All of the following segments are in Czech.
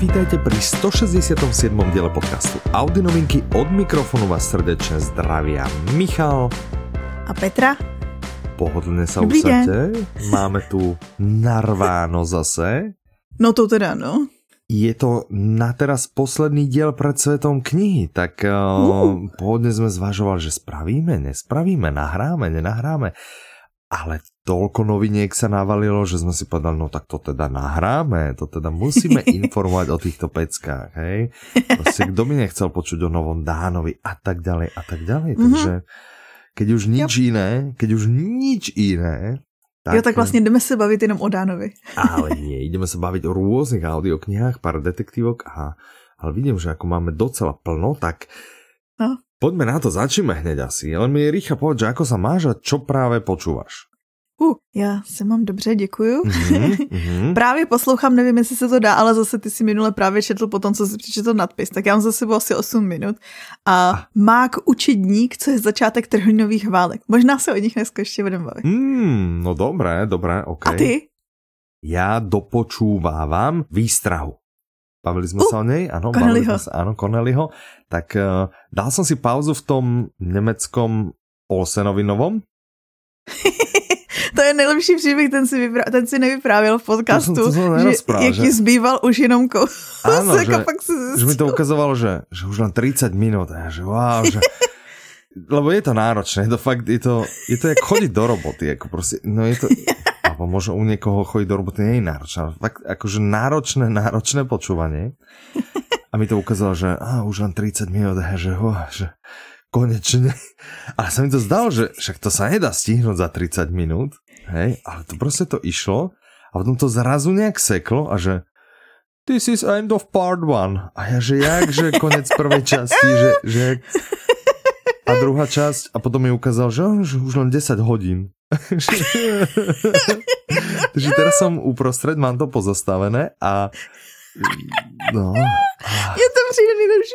vítajte pri 167. diele podcastu Audi novinky. Od mikrofonu vás srdečne zdravia Michal a Petra. Pohodlne sa usadte. Máme tu narváno zase. No to teda, no. Je to na teraz posledný diel pred svetom knihy, tak uh. pohodne sme zvažovali, že spravíme, nespravíme, nahráme, nenahráme. Ale toľko noviniek sa navalilo, že sme si povedali, no tak to teda nahráme, to teda musíme informovať o týchto peckách, hej. Proste kto by nechcel počuť o novom Dánovi a tak ďalej a tak ďalej, mm-hmm. takže keď už nič yep. iné, keď už nič iné, tak... Jo, tak vlastně jdeme se bavit jenom o Dánovi. ale nie, ideme sa baviť o rôznych audioknihách, pár detektívok a ale vidím, že ako máme docela plno, tak no. Poďme na to, začneme hneď asi. Ale mi Richa povedz, že ako sa máš a čo práve počúvaš? Uh, já se mám dobře, děkuju. Mm-hmm, mm-hmm. právě poslouchám, nevím, jestli se to dá, ale zase ty si minule právě četl po tom, co si přečetl nadpis, tak já mám za sebou asi 8 minut. A ah. Mák učedník, co je začátek trhlinových válek. Možná se o nich dneska ještě budeme bavit. Mm, no dobré, dobré, ok. A ty? Já dopočúvávam výstrahu. Bavili sme uh, sa o áno, bavili sme sa, áno, Corneliho. Tak uh, dal som si pauzu v tom nemeckom Olsenovi novom. to je nejlepší příběh, ten si, vyprá, ten si nevyprávěl v podcastu, to som, to som že, jaký že... zbýval už jenom kousek že, pak si že mi to ukazovalo, že, že už len 30 minút, a že wow, že... Lebo je to náročné, to fakt, je to, je to jak chodiť do roboty, ako proste, no je to, alebo možno u niekoho chodí do roboty nie je náročné, fakt akože náročné, náročné počúvanie. A mi to ukázalo, že á, už len 30 minút, že, oh, že konečne. Ale sa mi to zdalo, že však to sa nedá stihnúť za 30 minút, hej, ale to proste to išlo a potom to zrazu nejak seklo a že this is end of part one. A ja, že jak, že konec prvej časti, že, že a druhá časť a potom mi ukázal, že, už len 10 hodín. Takže teraz som uprostred, mám to pozastavené a no. Je to přijde nejlepší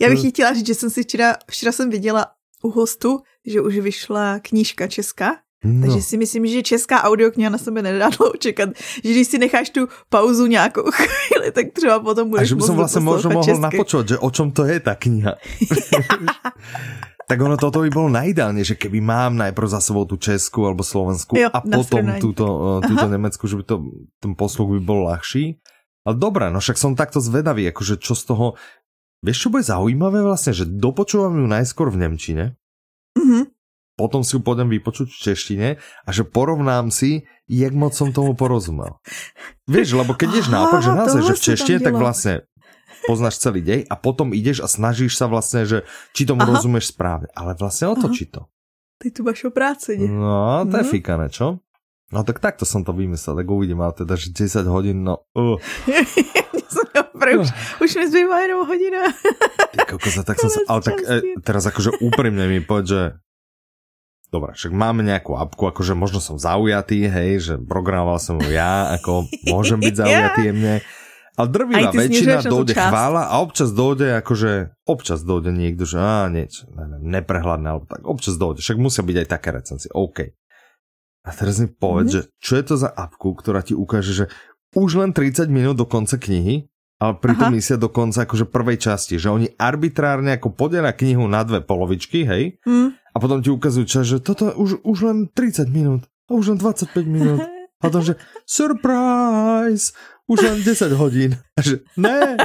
Já bych chtěla říct, že jsem si včera, včera jsem viděla u hostu, že už vyšla knížka česká, No. Takže si myslím, že česká audiokniha na sebe nedá dlouho čekat. Že když si necháš tu pauzu nějakou chvíli, tak třeba potom budeš A že by som vlastne možno mohol napočuť, že o čom to je ta kniha. Tak ono toto by bolo najideálne, že keby mám najprv za sebou tu Česku alebo Slovensku jo, a potom túto, uh, túto Nemecku, že by to, ten posluch by bol ľahší. Ale dobré, no však som takto zvedavý, akože čo z toho... Vieš, čo bude zaujímavé vlastne, že dopočúvam ju najskôr v Nemčine, mm-hmm. Potom si ju pôjdem vypočuť v češtine a že porovnám si, jak moc som tomu porozumel. Vieš, lebo keď ideš naopak, že naozaj, že v češtine, tak vlastne poznáš celý dej a potom ideš a snažíš sa vlastne, že či tomu Aha. rozumieš správne. Ale vlastne otočí to. Ty tu máš o práci, ne? No, to je mm. čo? No tak takto som to vymyslel, tak uvidím, ale teda, že 10 hodín, no... Uh. už, už mi zbývá jenom hodina. Ty kokoza, tak som sa... Ale tak e, teraz akože úprimne mi povedz, že Dobre, však máme nejakú apku, akože možno som zaujatý, hej, že programoval som ju ja, ako môžem byť zaujatý jemne. Ale drvivá väčšina dojde chvála a občas dojde akože, občas dojde niekto, že á, niečo, neviem, neprehľadné, alebo tak, občas dojde, však musia byť aj také recenzie, OK. A teraz mi povedz, mm. že čo je to za apku, ktorá ti ukáže, že už len 30 minút do konca knihy, ale pritom Aha. myslia do konca akože prvej časti, že oni arbitrárne ako podelia knihu na dve polovičky, hej, mm. A potom ti ukazujú čas, že toto už, už len 30 minút, a už len 25 minút. A to, že surprise, už len 10 hodín. Že ne.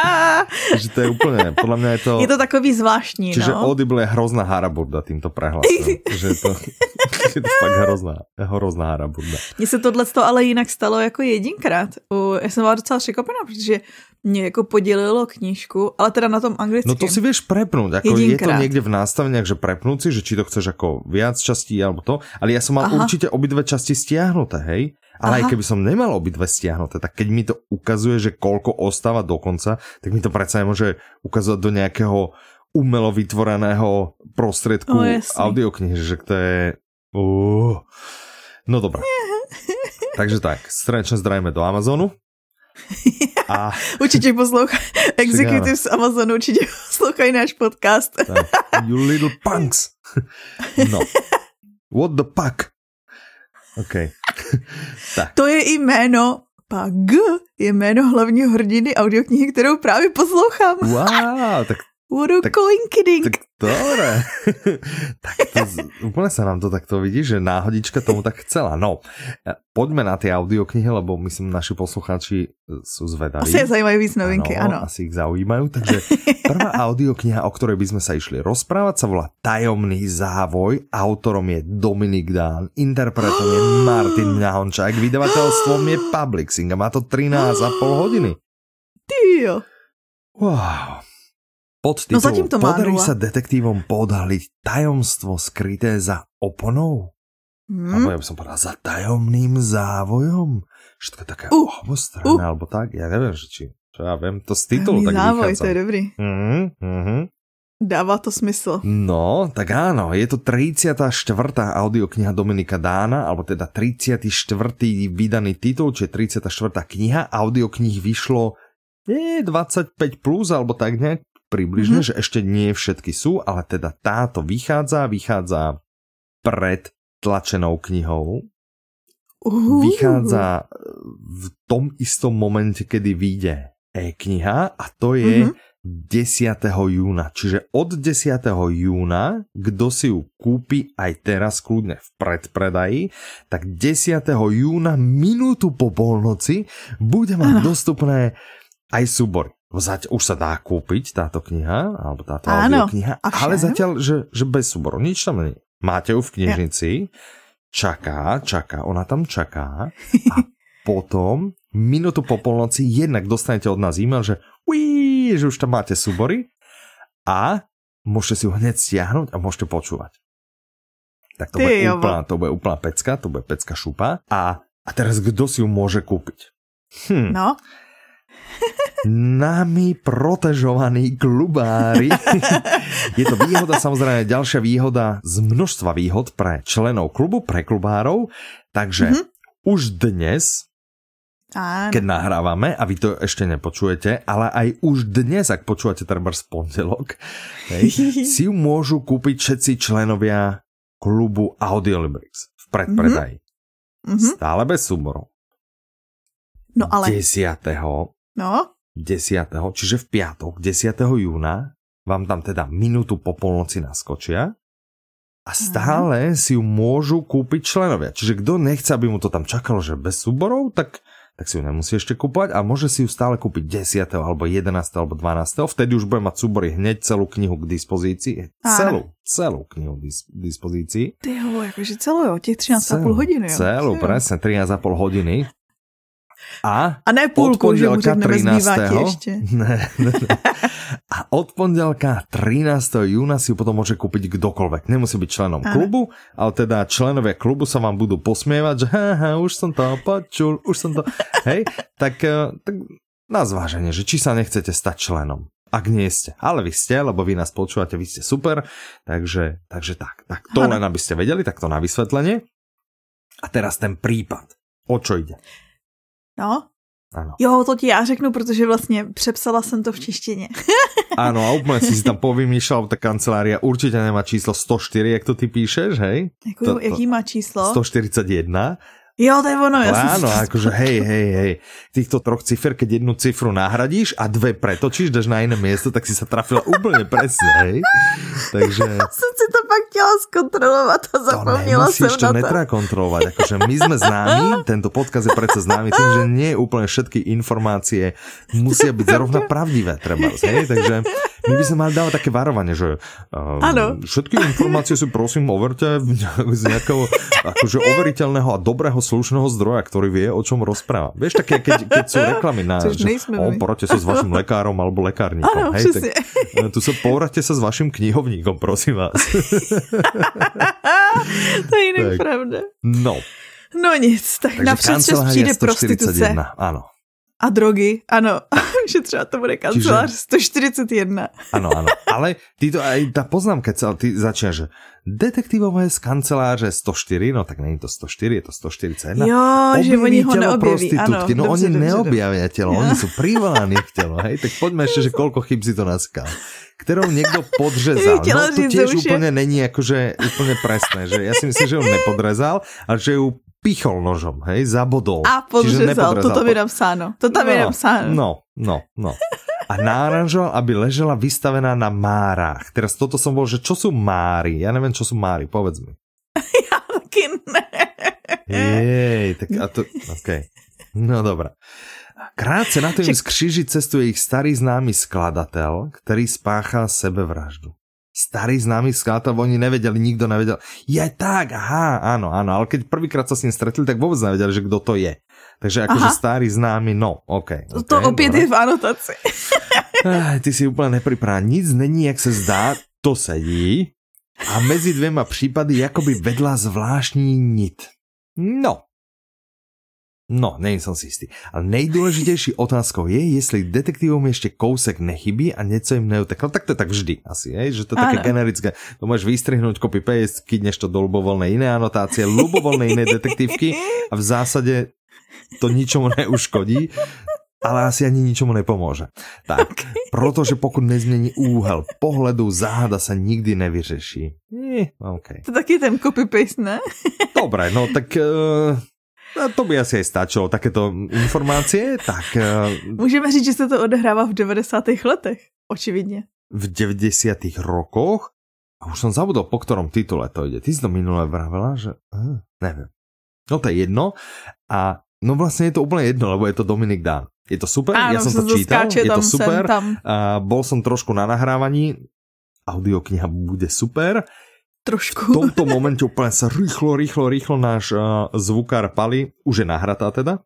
že to je úplne, podľa mňa je to... Je to takový zvláštní, Čiže no. Audible je hrozná haraburda týmto prehlasom. že je to, je to fakt hrozná, hrozná haraburda. Mně se tohle ale jinak stalo jako jedinkrát. U, já jsem byla docela překvapená, protože mě jako podělilo knížku, ale teda na tom anglickém. No to si vieš prepnúť, ako Jedinkrát. je to niekde v nástaveniach, že prepnúť si, že či to chceš ako viac častí alebo to, ale ja som mal Aha. určite obidve časti stiahnuté, hej? Ale Aha. aj keby som nemal obidve stiahnuté, tak keď mi to ukazuje, že koľko ostáva do konca, tak mi to predsa nemôže ukazovať do nejakého umelo vytvoreného prostriedku no, audioknihy, že to je... Uh. No dobré. Takže tak, srdečne zdravíme do Amazonu. A... určitě poslouchá Executive z Amazonu, určitě poslouchají náš podcast. tak, you little punks. No. What the fuck? OK. tak. To je i jméno A G je jméno hlavního hrdiny audioknihy, kterou právě poslouchám. Wow, tak A tak, coinkidink. Tak dobre. tak to, úplne sa nám to takto vidí, že náhodička tomu tak chcela. No, poďme na tie audioknihy, lebo myslím, naši poslucháči e, sú zvedaví. Asi je zajímajú víc novinky, ano, Asi ich zaujímajú. Takže prvá audiokniha, o ktorej by sme sa išli rozprávať, sa volá Tajomný závoj. Autorom je Dominik Dán, interpretom je Martin Mňahončák, vydavateľstvom je Publixing a má to 13,5 hodiny. Tyjo. Wow. Podtitul no zatím to má Podarí sa detektívom podhaliť tajomstvo skryté za oponou? Hmm. Alebo ja by som povedal za tajomným závojom? Že to je také uh, obostranné, uh. alebo tak. Ja neviem, že či, čo ja viem, to z titulu tak závoj, vychádza. to je dobrý. Mm-hmm, mm-hmm. Dává to smysl. No, tak áno, je to 34. audiokniha Dominika Dána, alebo teda 34. vydaný titul, čiže 34. kniha. Audioknih vyšlo nie 25 plus, alebo tak nejak približne, mm-hmm. že ešte nie všetky sú, ale teda táto vychádza, vychádza pred tlačenou knihou. Uh. Vychádza v tom istom momente, kedy vyjde e-kniha a to je mm-hmm. 10. júna. Čiže od 10. júna, kdo si ju kúpi aj teraz kľudne v predpredaji, tak 10. júna minútu po polnoci bude mať dostupné aj súbory. Zať, už sa dá kúpiť táto kniha, alebo táto Áno, kniha, ale zatiaľ, že, že bez súboru, nič tam nie. Máte ju v knižnici, ja. čaká, čaká, ona tam čaká a potom minútu po polnoci jednak dostanete od nás e-mail, že uí, že už tam máte súbory a môžete si ho hneď stiahnuť a môžete počúvať. Tak to, Ty, bude úplná, to bude úplná pecka, to bude pecka šupa. A, a teraz kto si ju môže kúpiť? Hm. No nami protežovaní klubári. je to výhoda, samozrejme ďalšia výhoda z množstva výhod pre členov klubu, pre klubárov. Takže mm-hmm. už dnes Áno. keď nahrávame, a vy to ešte nepočujete, ale aj už dnes, ak počúvate treba z pondelok, hej, si ju môžu kúpiť všetci členovia klubu Audiolibrix v predpredaji. Mm-hmm. Stále bez súborov. No ale... 10. No? 10. čiže v piatok 10. júna vám tam teda minútu po polnoci naskočia a stále Aha. si ju môžu kúpiť členovia. Čiže kto nechce, aby mu to tam čakalo, že bez súborov, tak, tak si ju nemusí ešte kúpať a môže si ju stále kúpiť 10. alebo 11. alebo 12. Vtedy už bude mať súbory hneď celú knihu k dispozícii. Aha. Celú, celú knihu k dispozícii. Ty ho, akože celú, jo, těch 13,5 hodiny. Jo. Celú, presne, 13,5 hodiny. A, a ne půlku, že mu řekneme 13. ještě. Ne, ne, ne. A od pondelka 13. júna si ju potom môže kúpiť kdokoľvek. Nemusí byť členom Aha. klubu, ale teda členovia klubu sa vám budú posmievať, že haha, už som to počul, už som to... Hej, tak, eh, tak na zváženie, že či sa nechcete stať členom. Ak nie ste. Ale vy ste, lebo vy nás počúvate, vy ste super. Takže, takže tak. Tak to ano. len aby ste vedeli, tak to na vysvetlenie. A teraz ten prípad. O čo ide? No. Ano. Jo, to ti já řeknu, protože vlastně přepsala jsem to v češtině. Áno, a úplne si si tam povymýšľal, tá kancelária určite nemá číslo 104, jak to ty píšeš, hej? Jako, to, to, jaký má číslo? 141. Jo, to je ono, ja Áno, akože hej, hej, hej. Týchto troch cifer, keď jednu cifru nahradíš a dve pretočíš, dáš na iné miesto, tak si sa trafila úplne presne, hej. Takže... Ja som si to pak chtěla skontrolovať a zapomněla som na to. To netreba kontrolovať. Akože my sme známi, tento podkaz je predsa známy tým, že nie úplne všetky informácie musia byť zrovna pravdivé, treba, hej. Takže my by sme mali dávať také varovanie, že um, všetky informácie si prosím overte z nejakého akože overiteľného a dobrého slušného zdroja, ktorý vie, o čom rozpráva. Vieš, také, keď, keď sú reklamy na, že o, poradte sa s vašim lekárom alebo lekárnikom. Ano, hej, tak, e, tu sa poradte sa s vašim knihovníkom, prosím vás. to je inak tak. pravda. No. No nic, tak napřed přijde prostituce. Áno. A drogy, ano. že třeba to bude kancelář Čiže... 141. Ano, ano. Ale ty to aj tá poznámka, ty začínaš, že detektívové z kanceláře 104, no tak není to 104, je to 141. Jo, Objeví že oni ho neobjeví, ano. No dobře, oni dobře, telo, ja. oni sú privolaní k telo, hej, tak poďme ešte, že koľko chyb si to naskal kterou někdo podřezal. No to tiež úplne není akože úplne presné, že ja si myslím, že ju nepodrezal, ale že ju pichol nožom, hej, zabodol. A podřezal, to tam je napsáno. To tam no, je napsáno. No, no, no. A náranžoval, aby ležela vystavená na márách. Teraz toto som bol, že čo sú máry? Ja neviem, čo sú máry, povedz mi. Ja taky ne. Jej, tak a to, OK. No dobré. Krátce na to im z kříži cestuje ich starý známy skladatel, ktorý spáchal sebevraždu starý známy skladateľ, oni nevedeli, nikto nevedel. Je tak, aha, áno, áno, ale keď prvýkrát sa s ním stretli, tak vôbec nevedeli, že kto to je. Takže akože starý známy, no, OK. okay to opět je v anotaci. ty si úplne nepripravená. Nic není, jak se zdá, to sedí. A mezi dvěma případy jakoby vedla zvláštní nit. No, No, není som si istý. Ale nejdůležitější otázkou je, jestli detektivům ještě kousek nechybí a něco jim neuteklo. Tak to je tak vždy asi, je? že to je také generické. To můžeš vystrihnúť copy-paste, kydneš to do lubovolné iné anotácie, lubovolné iné detektívky a v zásade to ničomu neuškodí ale asi ani ničomu nepomůže. Tak, okay. protože pokud nezmění úhel pohledu, záhada se nikdy nevyřeší. Eh, okay. To taky ten copy-paste, ne? Dobré, no tak uh, to by asi stačilo, takéto informácie. Tak, uh, Můžeme říct, že se to odehrává v 90. letech, očividně. V 90. rokoch? A už som zabudol, po ktorom titule to ide. Ty si to minule vravela, že... Uh, neviem. No to je jedno. A no vlastne je to úplne jedno, lebo je to Dominik Dán. Je to super, Áno, ja som to čítal, je to super. Tam. A bol som trošku na nahrávaní, audiokniha bude super trošku. V tomto momente úplne sa rýchlo, rýchlo, rýchlo náš uh, zvukár Pali, už je nahratá teda,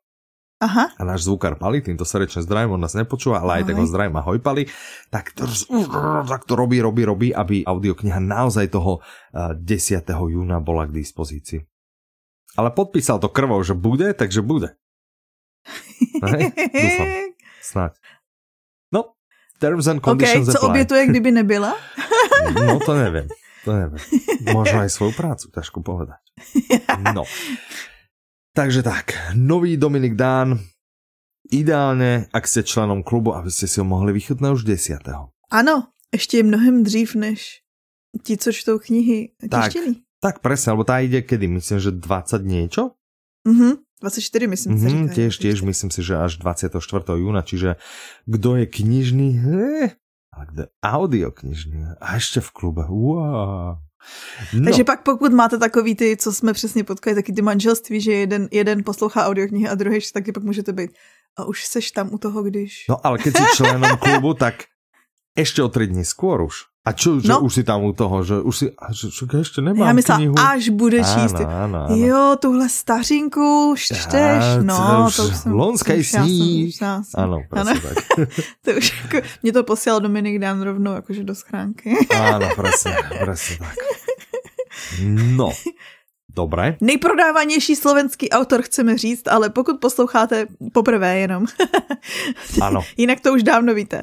Aha. A náš zvukár Pali, týmto srdečne zdravím, on nás nepočúva, ale aj tak ho zdravím, ahoj Pali, tak to, tak to robí, robí, robí, aby audiokniha naozaj toho uh, 10. júna bola k dispozícii. Ale podpísal to krvou, že bude, takže bude. Hej? Dúfam. Snáď. No, terms and conditions okay, co obětuje, kdyby nebyla? no to nevím. To neviem. Možno aj svoju prácu, ťažko povedať. No. Takže tak, nový Dominik Dán, ideálně, ak ste členom klubu, aby ste si ho mohli vychutnať už 10. Ano, ještě je mnohem dřív než ti, co čtou knihy tištěný. Tak, tak presne, lebo tá ide kedy, myslím, že 20 niečo? Mhm, 24 myslím mm -hmm, Tiež, tiež myslím si, že až 24. júna, čiže kdo je knižný, eh, ale kde audioknižně a ještě v klube. Wow. No. Takže pak pokud máte takový ty, co jsme přesně potkali, taky ty manželství, že jeden, jeden poslouchá audioknihy a druhý, taky pak můžete být. A už seš tam u toho, když... No ale keď si členom klubu, tak ještě o tři dny skôr už. A čo, že no. už si tam u toho, že už si, že, že ještě nemám Já myslela, knihu. až bude číst. Áno, áno, áno. Jo, tuhle stařinku čteš, ja, no. To už, to už jsem, Lonský sníh. Ano, ano. tak. to už jako, mě to posílal Dominik Dán rovnou jakože do schránky. Ano, presne, presne tak. No, Dobré. Nejprodávanější slovenský autor chceme říct, ale pokud posloucháte poprvé jenom. Ano. Jinak to už dávno víte.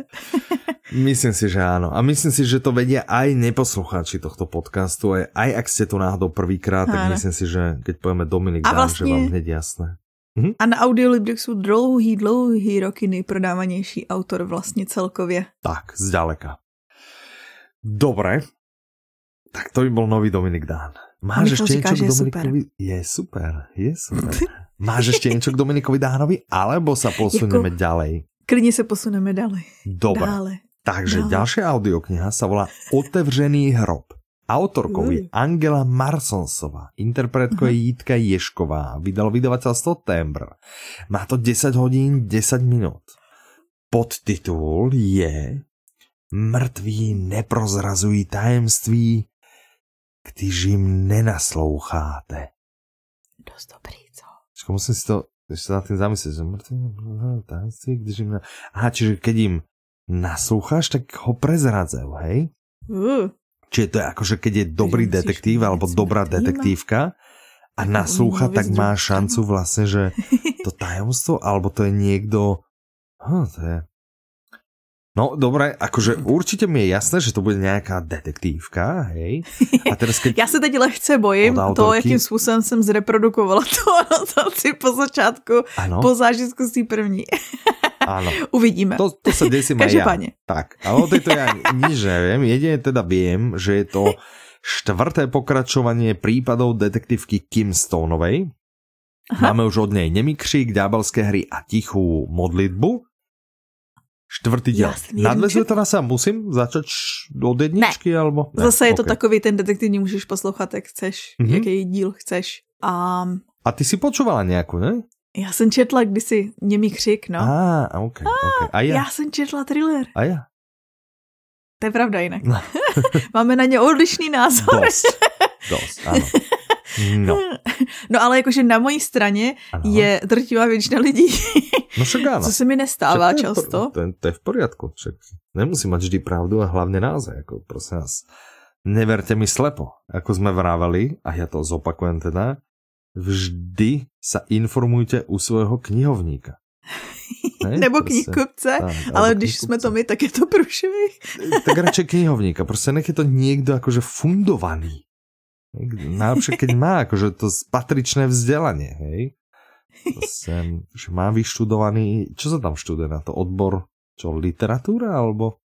myslím si, že áno. A myslím si, že to vedia aj neposlucháči tohto podcastu. Aj, aj ak ste tu náhodou prvýkrát, tak myslím si, že keď povieme Dominik a Dán, vlastně... že vám hneď jasné. Mhm. A na Audiolibrix jsou dlouhý, dlouhý roky nejprodávanější autor vlastně celkově. Tak, zdaleka. Dobre, tak to by bol nový Dominik Dán. Máš ještě něco k Dominikovi? Je super, je super. Máš ještě něco k Dominikovi Dánovi, alebo sa posuneme jako... ďalej? Klidně se posuneme dále. Dobre. Dále. Takže dále. ďalšia audiokniha sa volá Otevřený hrob. Autorkou je Angela Marsonsová, interpretkou je Jitka Ješková, vydalo vydavateľstvo Tembr. Má to 10 hodín 10 minut. Podtitul je Mrtví neprozrazují tajemství když jim nenasloucháte. Dost dobrý, co? Počkej, musím si to ještě na tým zamyslet, že mrtví, když jim... Aha, čiže keď jim nasloucháš, tak ho prezradzajú, hej? Uh. Čiže to je ako, že keď je dobrý detektív alebo dobrá detektívka a naslúcha, tak má šancu vlastne, že to tajomstvo, alebo to je niekto... Hm, to je... No, dobré, akože určitě mi je jasné, že to bude nějaká detektívka, hej. A teraz keď... Já se teď lehce bojím to, jakým způsobem jsem zreprodukovala tu anotaci po začátku, ano? po zážitku z té první. Áno. Uvidíme. To, to sa desím aj ja. Tak, ale o tejto ja nič neviem. Jedine teda viem, že je to štvrté pokračovanie prípadov detektívky Kim Stoneovej. Aha. Máme už od nej Nemikřík, Ďábelské hry a Tichú modlitbu. Čtvrtý díl. Nadvezuje to na sám? Musím začať od jedničky? Ne. Alebo? Ne. Zase je okay. to takový ten detektivní, můžeš poslouchat, jak chceš, mm-hmm. jaký díl chceš. Um, a ty si počúvala nějakou, ne? Já jsem četla kdysi Němý křik, no. Ah, ok, ok. A já? Já jsem četla thriller. A já? To je pravda jinak. No. Máme na ně odlišný názor. Dost, dost, ano. No. no ale jakože na mojí straně ano. je drtivá většina lidí. No však ano. Co se mi nestává to často. To je, to je v poriadku. Však nemusí mať vždy pravdu a hlavně název. Jako, prosím vás. Neverte mi slepo. Ako jsme vrávali, a já to zopakujem teda, vždy sa informujte u svého knihovníka. Ne? Nebo knihkupce, ale když jsme to my, tak je to průšvih. tak radšej knihovníka, prostě nech je to někdo jakože fundovaný. Najlepšie, keď má akože to patričné vzdelanie, hej. Prostě, že má vyštudovaný, čo sa tam študuje na to? Odbor, čo, literatúra, alebo?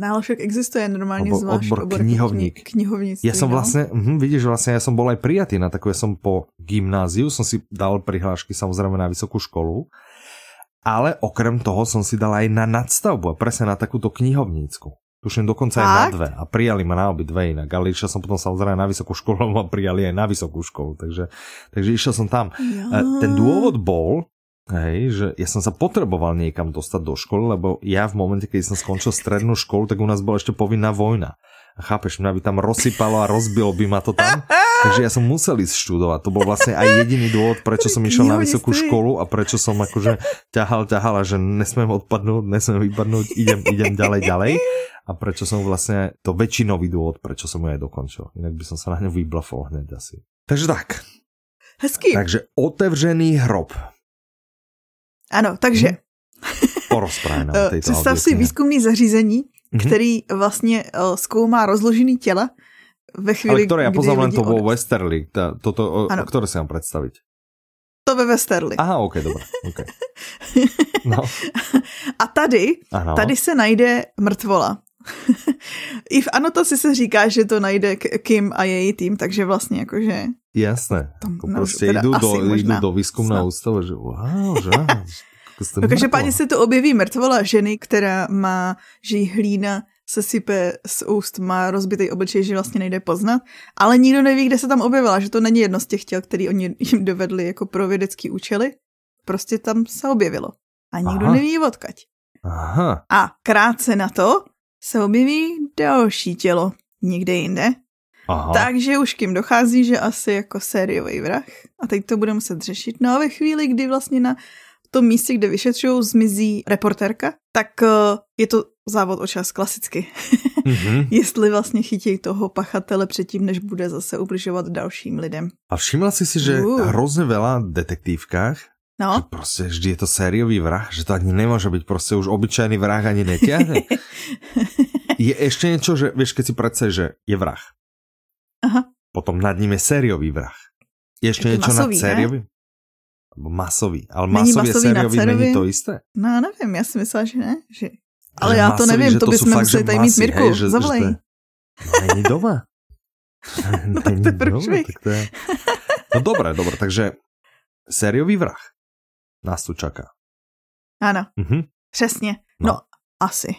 No ale však existuje normálně Odbor, zvlášť odbor knihovník. knihovnictví. Ja som no. vlastne, hm, vidíš, vlastne ja som bol aj prijatý na takú, ja som po gymnáziu, som si dal prihlášky samozrejme na vysokú školu, ale okrem toho som si dal aj na nadstavbu a presne na takúto knihovnícku. Tuším dokonca aj na dve. A prijali ma na obi dve inak. Ale išiel som potom samozrejme na vysokú školu, ma prijali aj na vysokú školu. Takže, takže išiel som tam. Ja. Ten dôvod bol, Hej, že ja som sa potreboval niekam dostať do školy, lebo ja v momente, keď som skončil strednú školu, tak u nás bola ešte povinná vojna. A chápeš, mňa by tam rozsypalo a rozbilo by ma to tam. Takže ja som musel ísť študovať. To bol vlastne aj jediný dôvod, prečo som išiel na vysokú školu a prečo som akože ťahal, ťahal a že nesmiem odpadnúť, nesmiem vypadnúť, idem, idem ďalej, ďalej. A prečo som vlastne, to väčšinový dôvod, prečo som ju aj dokončil. Inak by som sa na ňu vyblafol hneď asi. Takže tak. Hezky. Takže otevřený hrob. Ano, takže... Hmm. Porozprávaj nám eh, Představ si výzkumný zařízení, mm-hmm. který vlastně uh, zkoumá rozložený těla ve chvíli, Ale které já poznám len to vo Westerly, ta, toto, o, o které si mám představit? To ve Westerly. Aha, ok, dobré. Okay. No. A tady, ano. tady se najde mrtvola. I v anotaci se říká, že to najde Kim a její tým, takže vlastně jakože... Jasné, tam, jako prostě jdu do, jdu do výzkumného ústavu, že wow, že... No, každopádně se to objeví mrtvola ženy, která má, že jí hlína se sype z úst, má rozbitý obličej, že vlastně nejde poznat, ale nikdo neví, kde se tam objevila, že to není jedno z těch těl, který oni jim dovedli jako pro vědecký účely. Prostě tam se objevilo. A nikdo Aha. neví odkaď. Aha. A krátce na to se objeví další tělo někde jinde. Aha. Takže už kým dochází, že asi jako sériový vrah. A teď to bude muset řešit. No a ve chvíli, kdy vlastně na tom místě, kde vyšetřují, zmizí reportérka, tak uh, je to závod o čas klasicky. Mm-hmm. Jestli vlastně chytí toho pachatele předtím, než bude zase ubližovat dalším lidem. A všimla si si, že uh. hrozně veľa detektívkách No. Že prostě vždy je to sériový vrah, že to ani nemůže být prostě už obyčejný vrah ani netiahne. je ještě něco, že víš, keď si predstavíš, že je vrah. Aha. Potom nad ním je sériový vrah. Je ještě něco nad sériovým? masový. Ale masový, masový sériový není to isté? No, nevím, já si myslela, že ne. Že... Ale já to nevím, to, to bychom museli tady mít Mirku, hej, že, zavolej. Že to není doma. no tak to je je... No dobré, dobré, takže sériový vrah nás tu čaká. Ano, mm-hmm. přesně. No, no asi.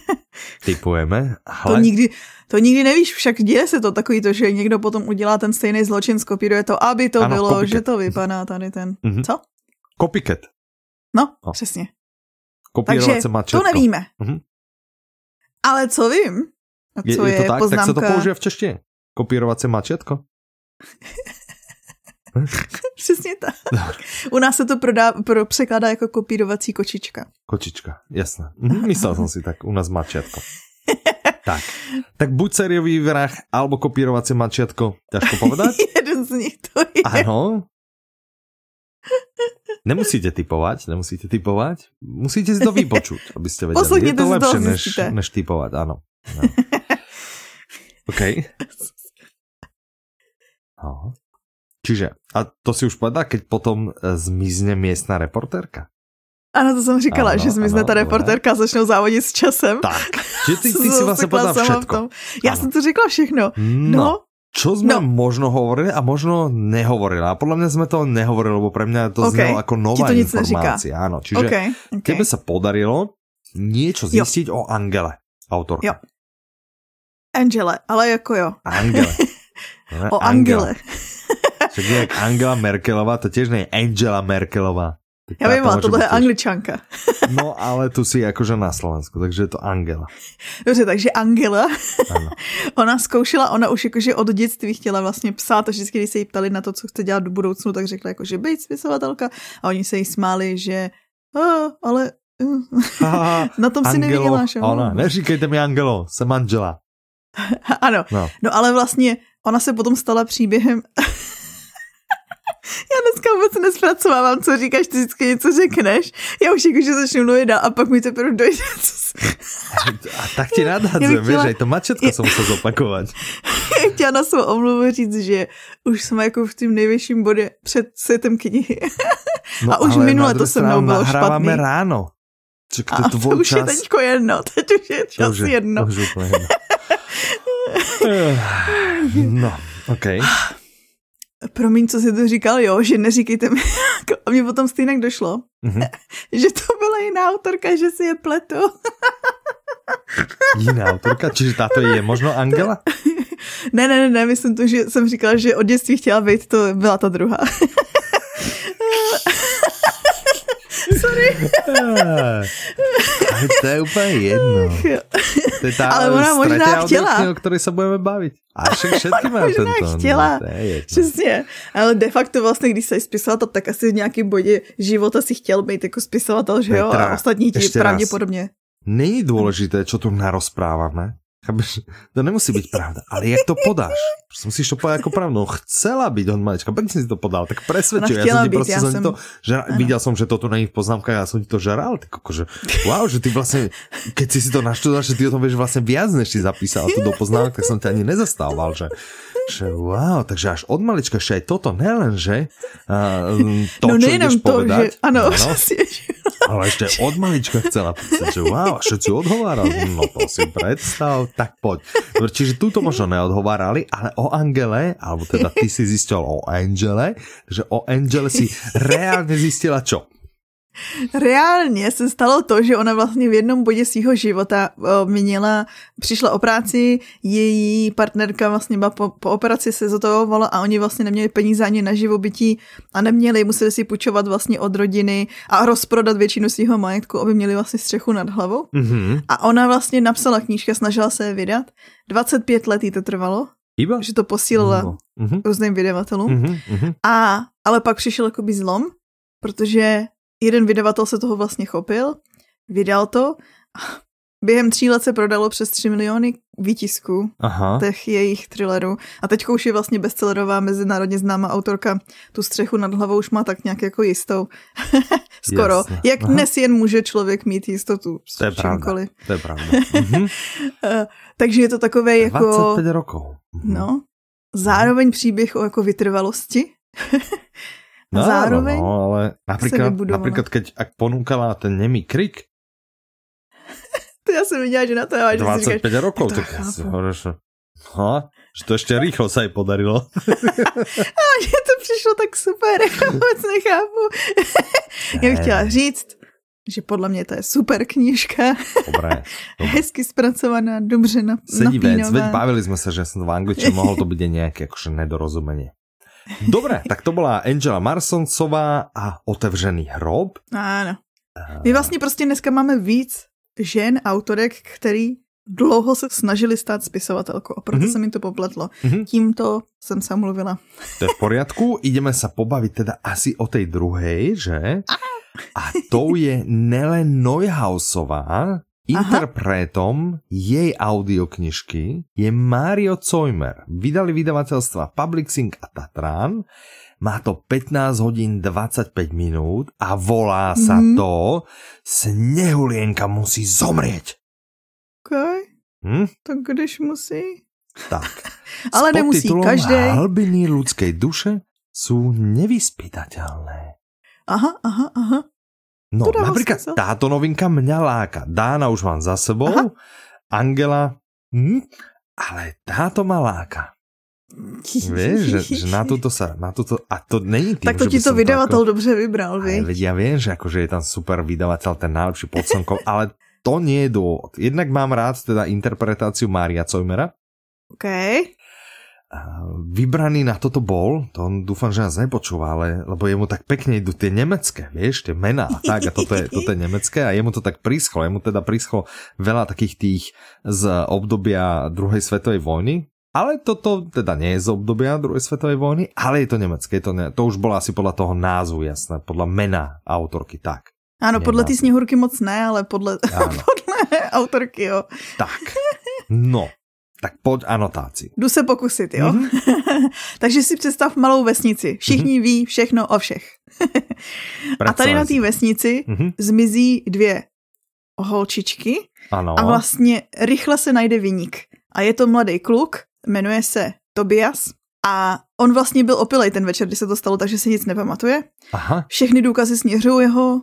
Typujeme, ale... To nikdy, to nikdy nevíš, však děje se to takový to, že někdo potom udělá ten stejný zločin, skopíruje to, aby to ano, bylo, copycat. že to vypadá tady ten... Mm-hmm. Co? Copycat. No, no. přesně. Takže mačetko. to nevíme. Mm-hmm. Ale co vím, co je, je, je to tak? Poznámka... Tak se to použije v češtině. Kopírovací mačetko? Přesně tak. U nás se to prodá, pro, překládá jako kopírovací kočička. Kočička, jasné. Mhm, myslel jsem si tak, u nás mačiatko. tak. Tak buď sériový vrah, alebo kopírovací mačiatko. Ťažko povedať? Jeden z nich to je. Ano. Nemusíte typovat, nemusíte typovat. Musíte si to vypočuť, abyste věděli. Posledně je to lepší, než, než typovat, ano. No. OK. No. Čiže, a to si už povedal, keď potom e, zmizne miestna reportérka? Ano, to jsem říkala, ano, že zmizne ano, ta reportérka a začnou závodit s časem. Tak, že ty, ty si vlastně povedal všetko. Já ano. jsem to řekla všechno. No. no. Čo sme no. možno hovorili a možno nehovorili. A podľa mňa sme to nehovorili, lebo pre mňa to okay. znelo ako nová to informácia. Áno, čiže okay. Okay. tebe sa podarilo niečo zistiť jo. o Angele, autorka. Jo. Angele, ale jako jo. Angele. o Angele. Však je jak Angela Merkelová, to tiež nie je Angela Merkelová. Já vím, ale tohle je angličanka. No, ale tu si jakože na Slovensku, takže je to Angela. Dobře, takže Angela, ano. ona zkoušela, ona už jakože od dětství chtěla vlastně psát a vždycky, když se jí ptali na to, co chce dělat do budoucnu, tak řekla jakože být spisovatelka a oni se jí smáli, že ale Aha, na tom si nevyděláš. Ona, neříkejte mi Angelo, jsem Angela. ano, no. no ale vlastně ona se potom stala příběhem já dneska vůbec nespracovávám, co říkáš, ty vždycky něco řekneš. Já už jakože začnu mluvit a pak mi teprve dojde, co A tak ti nadhadzujem, chtěla... víš, to mačetko jsem musel zopakovat. Já chtěla na svou omluvu říct, že už jsme jako v tím nejvyšším bodě před světem knihy. No, a už minule to se mnou bylo špatný. ráno. Ček, to, a to už čas. je teďko jedno, teď už je čas to už je, jedno. To už je jedno. no, okej. Okay promiň, co jsi to říkal, jo, že neříkejte mi, a mě potom stejně došlo, mm-hmm. že to byla jiná autorka, že si je pletu. jiná autorka? Čiže táto je možno Angela? ne, ne, ne, ne, myslím to, že jsem říkala, že od dětství chtěla být, to byla ta druhá. Sorry. Ale to je úplně jedno. To je tá Ale ona možná chtěla. o ktorej sa budeme baviť. A však všetky majú tento. No, chtěla. No, Přesně. Ale de facto vlastně, když jsi spisovatel, tak asi v nějakém bodě života si chtěl být jako spisovatel, že jo? A ostatní ti pravděpodobně. Není důležité, čo tu narozprávame. Chápeš? To nemusí byť pravda, ale jak to podáš? Musíš to povedať ako pravdu. No, chcela byť od malička, pekne si to podal, tak presvedčuj. Ja som ti proste ja som... to, že videl som, že to tu není v poznámkach, ja som ti to žeral, tak akože, wow, že ty vlastne, keď si si to naštudoval, že ty o tom vieš vlastne viac, než si zapísal tu do poznámok, tak som ťa ani nezastával, že, že wow, takže až od malička ešte aj toto, nelen, že uh, to, no, čo ideš to, povedať, že, ano, no, ale ešte od malička chcela povedať, že wow, všetci odhovárali, no to si predstav, tak poď. Čiže túto možno neodhovárali, ale o Angele, alebo teda ty si zistil o Angele, že o Angele si reálne zistila čo? Reálně se stalo to, že ona vlastně v jednom bodě svého života o, měla, přišla o práci, její partnerka vlastně po, po operaci se zotavovala a oni vlastně neměli peníze ani na živobytí a neměli, museli si půjčovat vlastně od rodiny a rozprodat většinu svého majetku, aby měli vlastně střechu nad hlavou. Mm-hmm. A ona vlastně napsala knížka, snažila se je vydat. 25 let jí to trvalo. Iba? Že to posílila mm-hmm. různým vydavatelům. Mm-hmm. A, ale pak přišel jakoby zlom, protože jeden vydavatel se toho vlastně chopil, vydal to během tří let se prodalo přes 3 miliony výtisků Aha. těch jejich thrillerů. A teď už je vlastně bestsellerová mezinárodně známá autorka. Tu střechu nad hlavou už má tak nějak jako jistou. Skoro. Jasne. Jak Aha. dnes jen může člověk mít jistotu s to je čímkoliv. Pravda. To je pravda. mhm. Takže je to takové jako... 25 rokov. Mhm. No. Zároveň příběh o jako vytrvalosti. No, zároveň no, ale napríklad, napríklad keď ak ponúkala ten nemý krik, to já jsem viděla, že na to máš. 25 říkáš, rokov, tak ja si hovorím, že, no, že to ještě rýchlo sa jej podarilo. a mně to přišlo tak super, já vůbec nechápu. já bych chtěla říct, že podle mě to je super knížka. Dobré. dobré. Hezky zpracovaná, dobře na, Sedí vec, veď bavili jsme se, že jsem v angličtině, mohlo to být nějaké jakože nedorozumenie. Dobre, tak to byla Angela Marsoncová a Otevřený hrob. Ano. My vlastně prostě dneska máme víc žen, autorek, který dlouho se snažili stát spisovatelkou a proto mm-hmm. se mi to popletlo. Mm-hmm. Tímto jsem se mluvila. To je v poriadku, ideme sa pobaviť teda asi o tej druhej, že? A to je Nele Neuhausová, Interpretom Aha. jej audioknižky je Mario Cojmer. Vydali vydavateľstva Public Sync a Tatran. Má to 15 hodín 25 minút a volá sa mm. to Snehulienka musí zomrieť. OK. Hm? Tak když musí? Tak. Ale nemusí každý. Hlbiny ľudskej duše sú nevyspytateľné. Aha, aha, aha. No, to napríklad smysl. táto novinka mňa láka. Dána už mám za sebou, Aha. Angela, hm, ale táto ma láka. Vieš, že, že na toto sa, na toto, a to není tým, Tak to ti to vydavatel to ako, dobře vybral? Veď ja viem, že akože je tam super vydavateľ, ten najlepší pod slnkom, ale to nie je dôvod. Jednak mám rád teda interpretáciu Mária Cojmera. OK. Vybraný na toto bol, to on dúfam, že nás nepočúva, ale, lebo jemu tak pekne idú tie nemecké, vieš, tie mená a tak, a toto je, toto je nemecké a jemu to tak prischlo, jemu teda prischlo veľa takých tých z obdobia druhej svetovej vojny, ale toto teda nie je z obdobia druhej svetovej vojny, ale je to nemecké. To, ne, to už bolo asi podľa toho názvu jasné, podľa mena autorky, tak. Ano, podle té sněhurky moc ne, ale podle, podle autorky, jo. Tak, no, tak pojď anotáci. Jdu se pokusit, jo. Mm-hmm. Takže si představ malou vesnici. Všichni mm-hmm. ví všechno o všech. a tady na té vesnici mm-hmm. zmizí dvě holčičky ano. a vlastně rychle se najde vyník. A je to mladý kluk, jmenuje se Tobias a on vlastně byl opilej ten večer, kdy se to stalo, takže si nic nepamatuje. Aha. Všechny důkazy směřují jeho,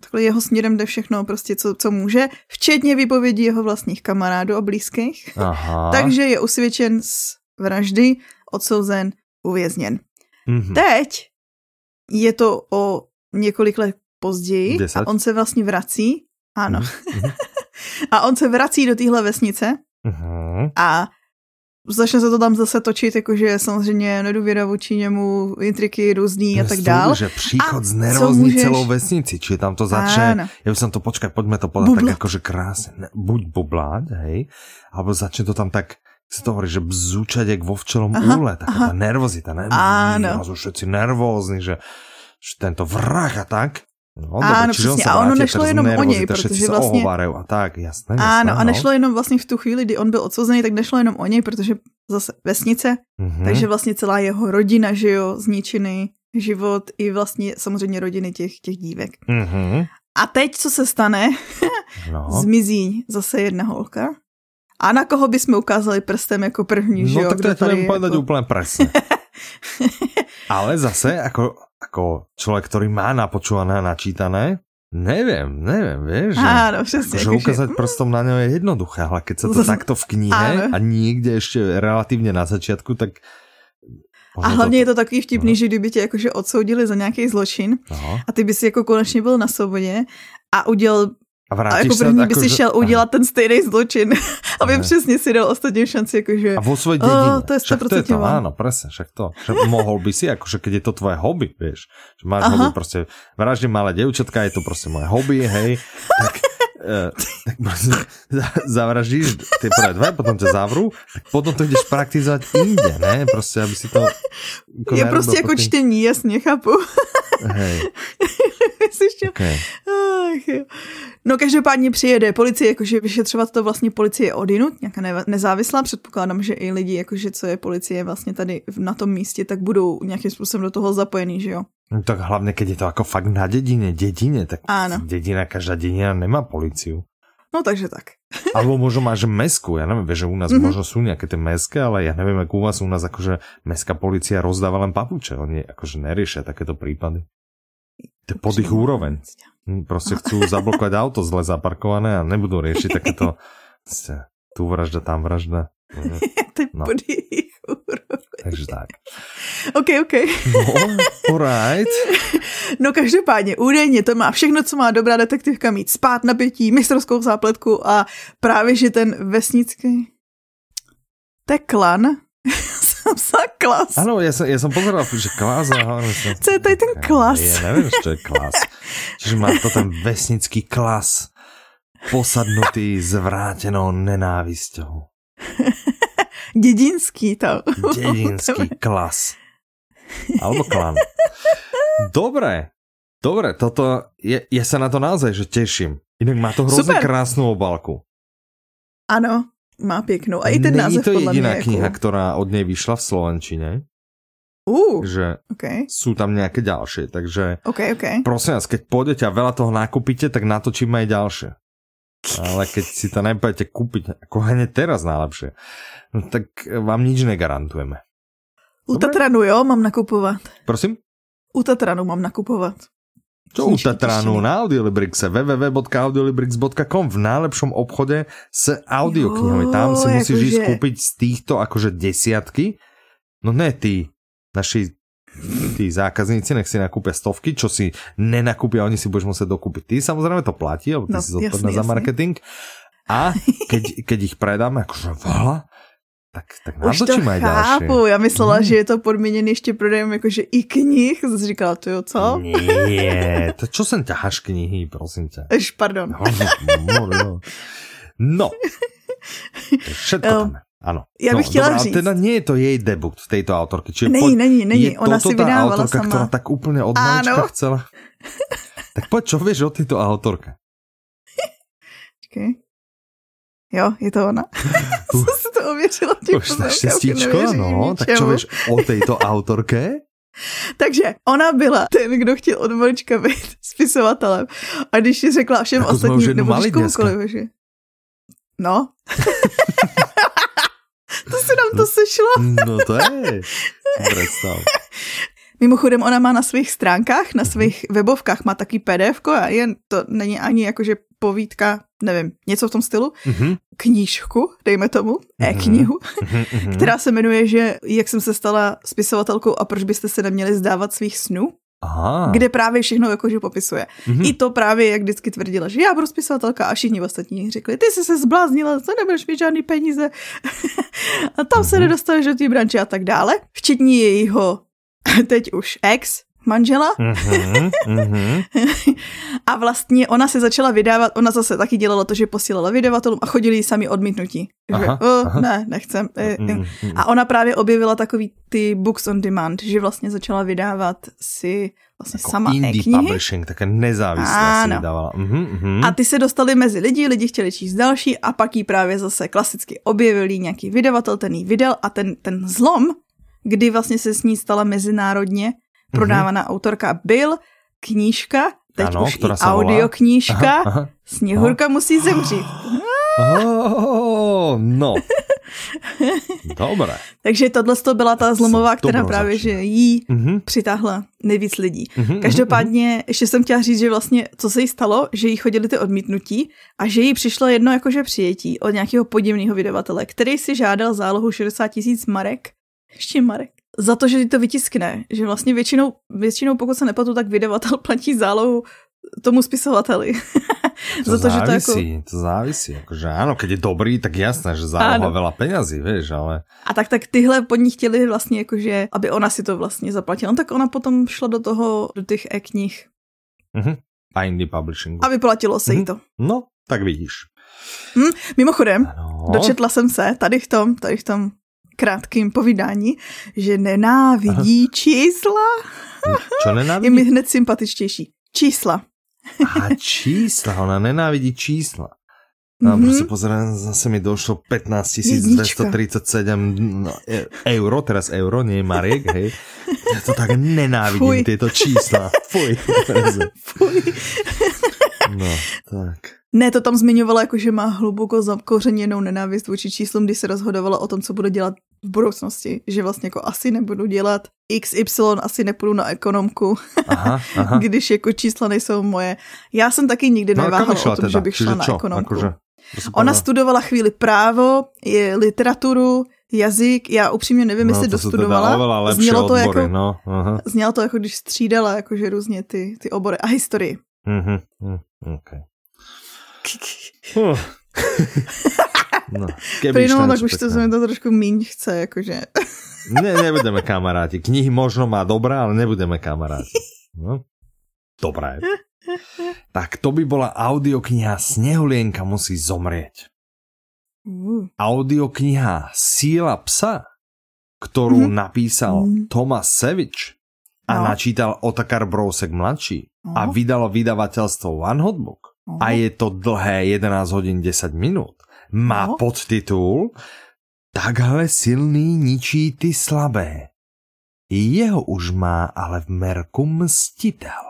takhle jeho směrem jde všechno, prostě co, co může, včetně vypovědí jeho vlastních kamarádů a blízkých. Aha. takže je usvědčen z vraždy, odsouzen, uvězněn. Mm-hmm. Teď je to o několik let později Deset? a on se vlastně vrací. Ano. Mm-hmm. a on se vrací do téhle vesnice mm-hmm. a začne se to tam zase točit, jakože samozřejmě nedůvěra vůči němu, intriky různý a tak dále. že příchod znervozní můžeš... celou vesnici, či tam to začne, Áno. ja by som to, počkaj, poďme to podať tak akože krásne, ne, buď bubláť, hej, alebo začne to tam tak, se to hovorí, že bzúčať jak vo včelom aha, úle, taká aha. tá nervozita, ne? Áno. Sú všetci nervózni, že, že tento vrah a tak. No, ano, přesně. A ono nešlo jenom o něj, protože vlastně... A tak, jasné, jasné, Ano, no. a nešlo jenom vlastně v tu chvíli, kdy on byl odsouzený, tak nešlo jenom o něj, protože zase vesnice, mm-hmm. takže vlastně celá jeho rodina, že jo, zničený život i vlastně samozřejmě rodiny těch, těch dívek. Mm-hmm. A teď, co se stane? no. Zmizí zase jedna holka. A na koho bychom ukázali prstem jako první, že no, jo? No tak to je povedať jako... úplně presne. Ale zase, ako ako človek, ktorý má napočúvané a načítané, Neviem, neviem, vieš. Že, Áno, přesne. Že ukázať prstom na ňo je jednoduché, ale keď sa to takto v knihe Áno. a niekde ešte relatívne na začiatku, tak... A hlavně to... je to takový vtipný, no. že kdyby tě jakože odsoudili za nějaký zločin Aha. a ty by si jako konečně byl na svobodě a udělal a, a jako první by si šel že... udělat ten stejný zločin, aby přesně si dal ostatním šanci, jakože... A vo svojej dedine. Oh, to je 100% však to je to, áno, presne, však to. Však mohol by si, akože keď je to tvoje hobby, vieš, že máš Aha. hobby, proste vraždím malé devčatka, je to proste moje hobby, hej, tak Uh, tak proste zavraždíš tie prvé dve, potom ťa zavrú, tak potom to ideš praktizovať inde, ne? Proste, aby si to... Je prostě jako čtení, jasně, chápu. Hej. okay. Ach, No každopádně přijede policie, jakože vyšetřovat to vlastně policie odinut, nějaká nezávislá, předpokládám, že i lidi, jakože co je policie vlastně tady na tom místě, tak budou nějakým způsobem do toho zapojený, že jo? No, tak hlavně, keď je to jako fakt na dedině, dedině, tak Áno. dedina, každá dedina nemá policiu. No takže tak. Alebo možno máš mesku, ja neviem, že u nás mm -hmm. možno sú nejaké tie meské, ale ja neviem, ako u vás u nás akože mestská policia rozdáva len papuče, oni akože neriešia takéto prípady. Pod ich úroveň. Proste chcú zablokovať auto zle zaparkované a nebudú riešiť takéto tu vražda, tam vražda. to je no. pod úroveň. Takže tak. OK, OK. No, alright. No každopádně, údajně to má všechno, co má dobrá detektivka mít. Spát napětí, mistrovskou zápletku a právě, že ten vesnický... To sa klas. Áno, ja som, ja som pozeral, že klas a hovorím som... Co je to je ten klas? Ja neviem, čo je klas. Čiže má to ten vesnický klas posadnutý zvrátenou nenávisťou. Dedinský to. Dedinský klas. Alebo klan. Dobre, dobre, toto, je, ja sa na to naozaj že teším. Inak má to hrozne Super. krásnu obalku. Ano, má pěknou. A i ten Není název to podle jediná mě kniha, jako... která od něj vyšla v Slovenčine. Uh, že okay. sú tam nejaké ďalšie, takže okay, okay. prosím vás, keď pôjdete a veľa toho nakúpite, tak natočíme aj ďalšie. Ale keď si to nepojete kúpiť, ako hneď teraz najlepšie, no tak vám nič negarantujeme. U Dobre? Tatranu jo, mám nakupovat. Prosím? U Tatranu mám nakupovat. Čo u Tatranu na Audiolibrixe www.audiolibrix.com v najlepšom obchode s audioknihami. Tam si musíš akože... ísť kúpiť z týchto akože desiatky No ne ty, naši tí zákazníci, nech si nakúpia stovky, čo si nenakúpia, oni si budeš musieť dokúpiť. Ty samozrejme to platí, lebo ty no, si zodpovedná za marketing. A keď, keď ich predáme akože veľa, tak, tak na Už to, to chápu, já myslela, hmm. že je to podmíněné ještě prodejem jakože i knih, jsi říkala, to jo, co? Nie, to čo sem ťaháš knihy, prosím tě. Eš, pardon. No, no, no. no. všetko tam. Ano. Já bych no, chtěla dobrá, říct. teda nie je to jej debut v této autorky. Čiže není, poď, není, není. Je Ona si vydávala autorka, sama. která tak úplně od malička chcela. tak pojď, čo vieš o této autorke? Čekaj. Jo, je to ona. Ověřila. Už naštěstíčko, no. Tak čo vieš o této autorke? Takže ona byla ten, kdo chtěl od malička být spisovatelem. A když si řekla všem jako ostatním, nebo když komukoliv, že... No. to se nám to sešlo. no to je. Představ. Mimochodem, ona má na svých stránkách, na svých webovkách má taky PDF a jen to není ani jakože povídka, nevím, něco v tom stylu, mm-hmm. knížku, dejme tomu, e-knihu, mm-hmm. která se jmenuje, že jak jsem se stala spisovatelkou a proč byste se neměli zdávat svých snů. Aha. kde právě všechno jakože popisuje. Mm-hmm. I to právě, jak vždycky tvrdila, že já budu spisovatelka a všichni ostatní řekli, ty jsi se zbláznila, to nebudeš mít žádný peníze a tam mm-hmm. se mhm. nedostaneš do té branče a tak dále. Včetně jejího teď už ex, manžela. Mm-hmm, mm-hmm. a vlastně ona se začala vydávat, ona zase taky dělala to, že posílala vydavatelům a chodili sami odmítnutí. Že, aha, oh, aha. ne, nechcem. Mm-hmm. A ona právě objevila takový ty books on demand, že vlastně začala vydávat si vlastně jako sama indie e-knihy. publishing, také nezávislá si vydávala. Mm-hmm. A ty se dostali mezi lidi, lidi chtěli číst další a pak jí právě zase klasicky objevili nějaký vydavatel, ten jí vydal a ten, ten zlom, kdy vlastně se s ní stala mezinárodně prodávaná mm-hmm. autorka, byl knížka, teď ano, už i audioknížka, aha, aha, Sněhurka aha. musí zemřít. Oh, no. Dobré. Takže tohle to byla ta zlomová, která právě že jí mm-hmm. přitáhla nejvíc lidí. Mm-hmm, Každopádně mm-hmm. ještě jsem chtěla říct, že vlastně co se jí stalo, že jí chodili ty odmítnutí a že jí přišlo jedno jakože přijetí od nějakého podivného vydavatele, který si žádal zálohu 60 tisíc marek. Ještě marek za to, že to vytiskne. Že vlastně většinou, většinou pokud se nepletu, tak vydavatel platí zálohu tomu spisovateli. To za to, závisí, že to, jako... to závisí. Akože áno, keď je dobrý, tak jasné, že záloha veľa peňazí, vieš, ale... A tak, tak tyhle pod ní chtěli vlastně jakože, aby ona si to vlastně zaplatila. No tak ona potom šla do toho, do těch e-knih. Uh-huh. A indie publishingu. A vyplatilo se uh-huh. jí to. No, tak vidíš. Hm, mimochodem, ano. dočetla jsem se tady v tom, tady v tom krátkým povídání, že nenávidí Aha. čísla. Čo nenávidí? Je mi hned sympatičtější. Čísla. A čísla, ona nenávidí čísla. No, mm-hmm. prostě pozerám, zase mi došlo 15 237 no, e, euro, teraz euro, nie Marek, hej. Ja to tak nenávidím, Fuj. tieto čísla. Fuj. Fuj. No, tak. Ne, to tam zmiňovala jako, že má hluboko zakořeněnou nenávist vůči číslům, když se rozhodovala o tom, co bude dělat v budoucnosti. Že vlastně jako asi nebudu dělat XY, asi nepůjdu na ekonomku, aha, aha. když jako čísla nejsou moje. Já jsem taky nikdy no, neváhala o tom, teda? že bych šla na ekonomku. Akože, Ona studovala chvíli právo, je literaturu, jazyk, já upřímně nevím, no, jestli dostudovala. Znělo to, odbory, jako, no, aha. znělo to jako, když střídala jakože různě ty, ty obory a historii. Mm-hmm, mm, okay. Huh. No, Plynulo, tak už to se mi to trošku míň chce, jakože. ne, nebudeme kamaráti. Knihy možno má dobré, ale nebudeme kamaráti. No. Dobré. Tak to by bola audiokniha Snehulienka musí zomrieť. Audiokniha Síla psa, ktorú mm-hmm. napísal mm. Thomas Sevič a no. načítal Otakar Brousek mladší no. a vydalo vydavateľstvo One Hotbook a je to dlhé 11 hodin 10 minut. Má no. podtitul Takhle silný ničí ty slabé. Jeho už má ale v merku mstitel.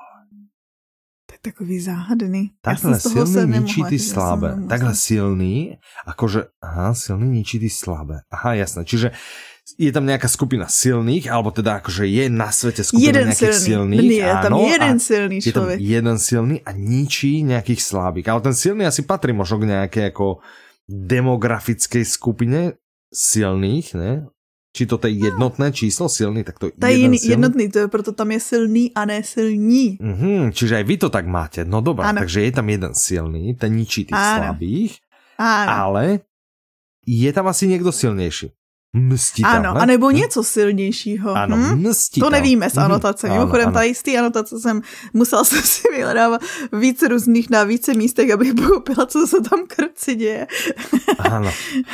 To je takový záhadný. Takhle silný ničí ty slabé. Takhle silný, akože, aha, silný ničí ty slabé. Aha, jasné. Čiže je tam nejaká skupina silných, alebo teda akože je na svete skupina jeden nejakých silný. silných. Je áno, tam jeden silný človek. Je tam jeden silný a ničí nejakých slabých. Ale ten silný asi patrí možno k nejakej ako demografickej skupine silných, ne? či to je jednotné číslo silný, tak to, to je jiný, silný? jednotný, to je proto tam je silný a ne silní. Mm-hmm, čiže aj vy to tak máte. No dobré, takže je tam jeden silný, ten ničí tých ano. slabých, ano. ale je tam asi někdo silnější. Mstitel, Ano, ne? anebo něco silnějšího. Ano, hm? mstitel. To nevíme z mhm. anotace. Ano, Mimochodem, ano. tady z té anotace jsem musela jsem si vyhledávat více různých na více místech, abych pochopila, co se tam krci děje. Ano.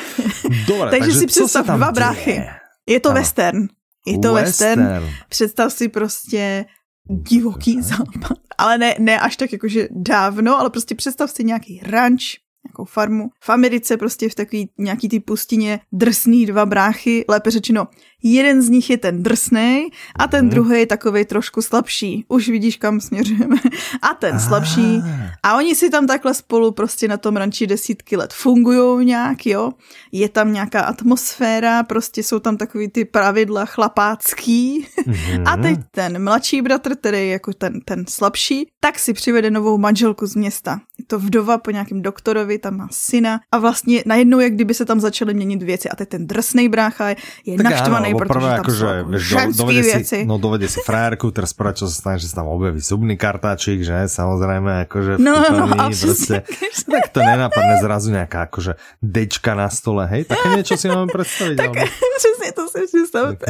Dobre, takže, takže si představ dva bráchy. Je to ano. western. Je to western. western. Představ si prostě divoký západ. Ale ne, ne až tak jakože dávno, ale prostě představ si nějaký ranč, nějakou farmu. V Americe prostě v takový nějaký ty pustině drsný dva bráchy, lépe řečeno Jeden z nich je ten drsný a ten hmm. druhý je takový trošku slabší. Už vidíš, kam směřujeme. A ten ah. slabší. A oni si tam takhle spolu prostě na tom ranči desítky let fungují nějak, jo. Je tam nějaká atmosféra, prostě jsou tam takový ty pravidla chlapácký. Hmm. A teď ten mladší bratr, který je jako ten, ten slabší, tak si přivede novou manželku z města. Je to vdova po nějakém doktorovi, tam má syna a vlastně najednou, jak kdyby se tam začaly měnit věci. A teď ten drsný brácha je, je naštvaný lebo prvé akože, vieš, do, dovede si, no dovede si frajerku, teraz prvé, čo sa stane, že sa tam objaví subný kartáčik, že samozrejme, akože no, no, no, proste, tak to nenapadne zrazu nejaká akože dečka na stole, hej, také niečo si máme predstaviť. tak, přesně to si představte.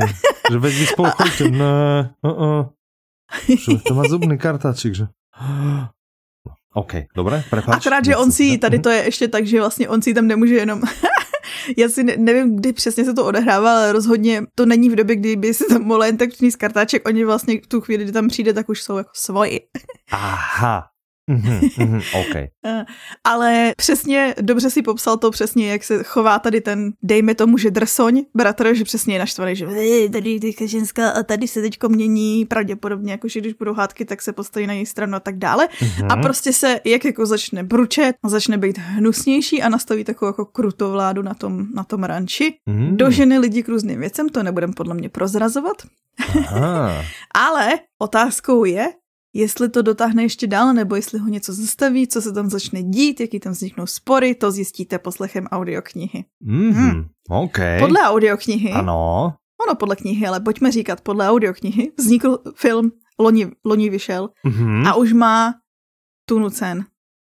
Že veď vy spolu chodíte, ne, uh, uh, že to má zubný kartáčik, že... OK, dobré, prepáč. Akorát, že on si, tady to je ještě tak, že vlastně on si tam nemůže jenom já si ne, nevím, kdy přesně se to odehrává, ale rozhodně to není v době, kdy by se tam mohla jen tak přinést kartáček, oni vlastně v tu chvíli, kdy tam přijde, tak už jsou jako svoji. Aha, Mm-hmm, mm-hmm, okay. Eh, ale přesně, dobře si popsal to přesně, jak se chová tady ten, dejme tomu, že drsoň, bratr, že přesně je naštvaný, že tady teďka ženská a tady se teďko mění, pravděpodobně, jako že když budou hádky, tak se postaví na její stranu a tak dále. Mm-hmm. A prostě se, jak jako začne bručet, začne být hnusnější a nastaví takovou jako krutou vládu na tom, na tom ranči. Mm-hmm. Doženy lidi k různým věcem, to nebudem podle mě prozrazovat. Aha. Ale otázkou je, jestli to dotáhne ještě dál, nebo jestli ho něco zastaví, co se tam začne dít, jaký tam vzniknou spory, to zjistíte poslechem audioknihy. Mm, hmm. okay. Podle audioknihy. Ano. Ono podle knihy, ale pojďme říkat podle audioknihy. Vznikl film, loni, loni vyšel mm-hmm. a už má tunu cen.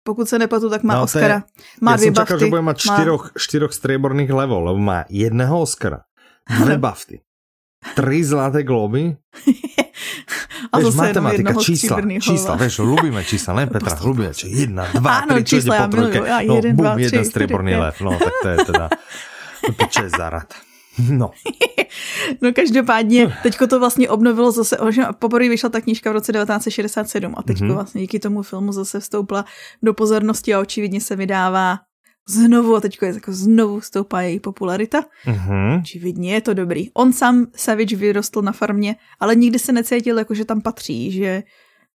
Pokud se nepletu, tak má no, Oscara. Je, má já dvě jsem čakal, že bude mít čtyroch, má... čtyroch strieborných level, lebo má jedného Oscara, dvě bafty, tři zlaté globy A vieš, matematika, čísla, čísla, vieš, ľubíme čísla, len Petra, ľubíme, čo jedna, dva, Áno, tri, čo ide po trojke, no, jeden, bum, dva, jeden strieborný lev, no, tak to je teda, to je zarad. No. no každopádně, teďko to vlastně obnovilo zase, poprvé vyšla ta knížka v roce 1967 a teďko mm-hmm. vlastně díky tomu filmu zase vstoupila do pozornosti a očividně se vydává znovu a teďko je jako znovu stoupá její popularita. Mm-hmm. Očividně je to dobrý. On sám Savage vyrostl na farmě, ale nikdy se necítil jako, že tam patří, že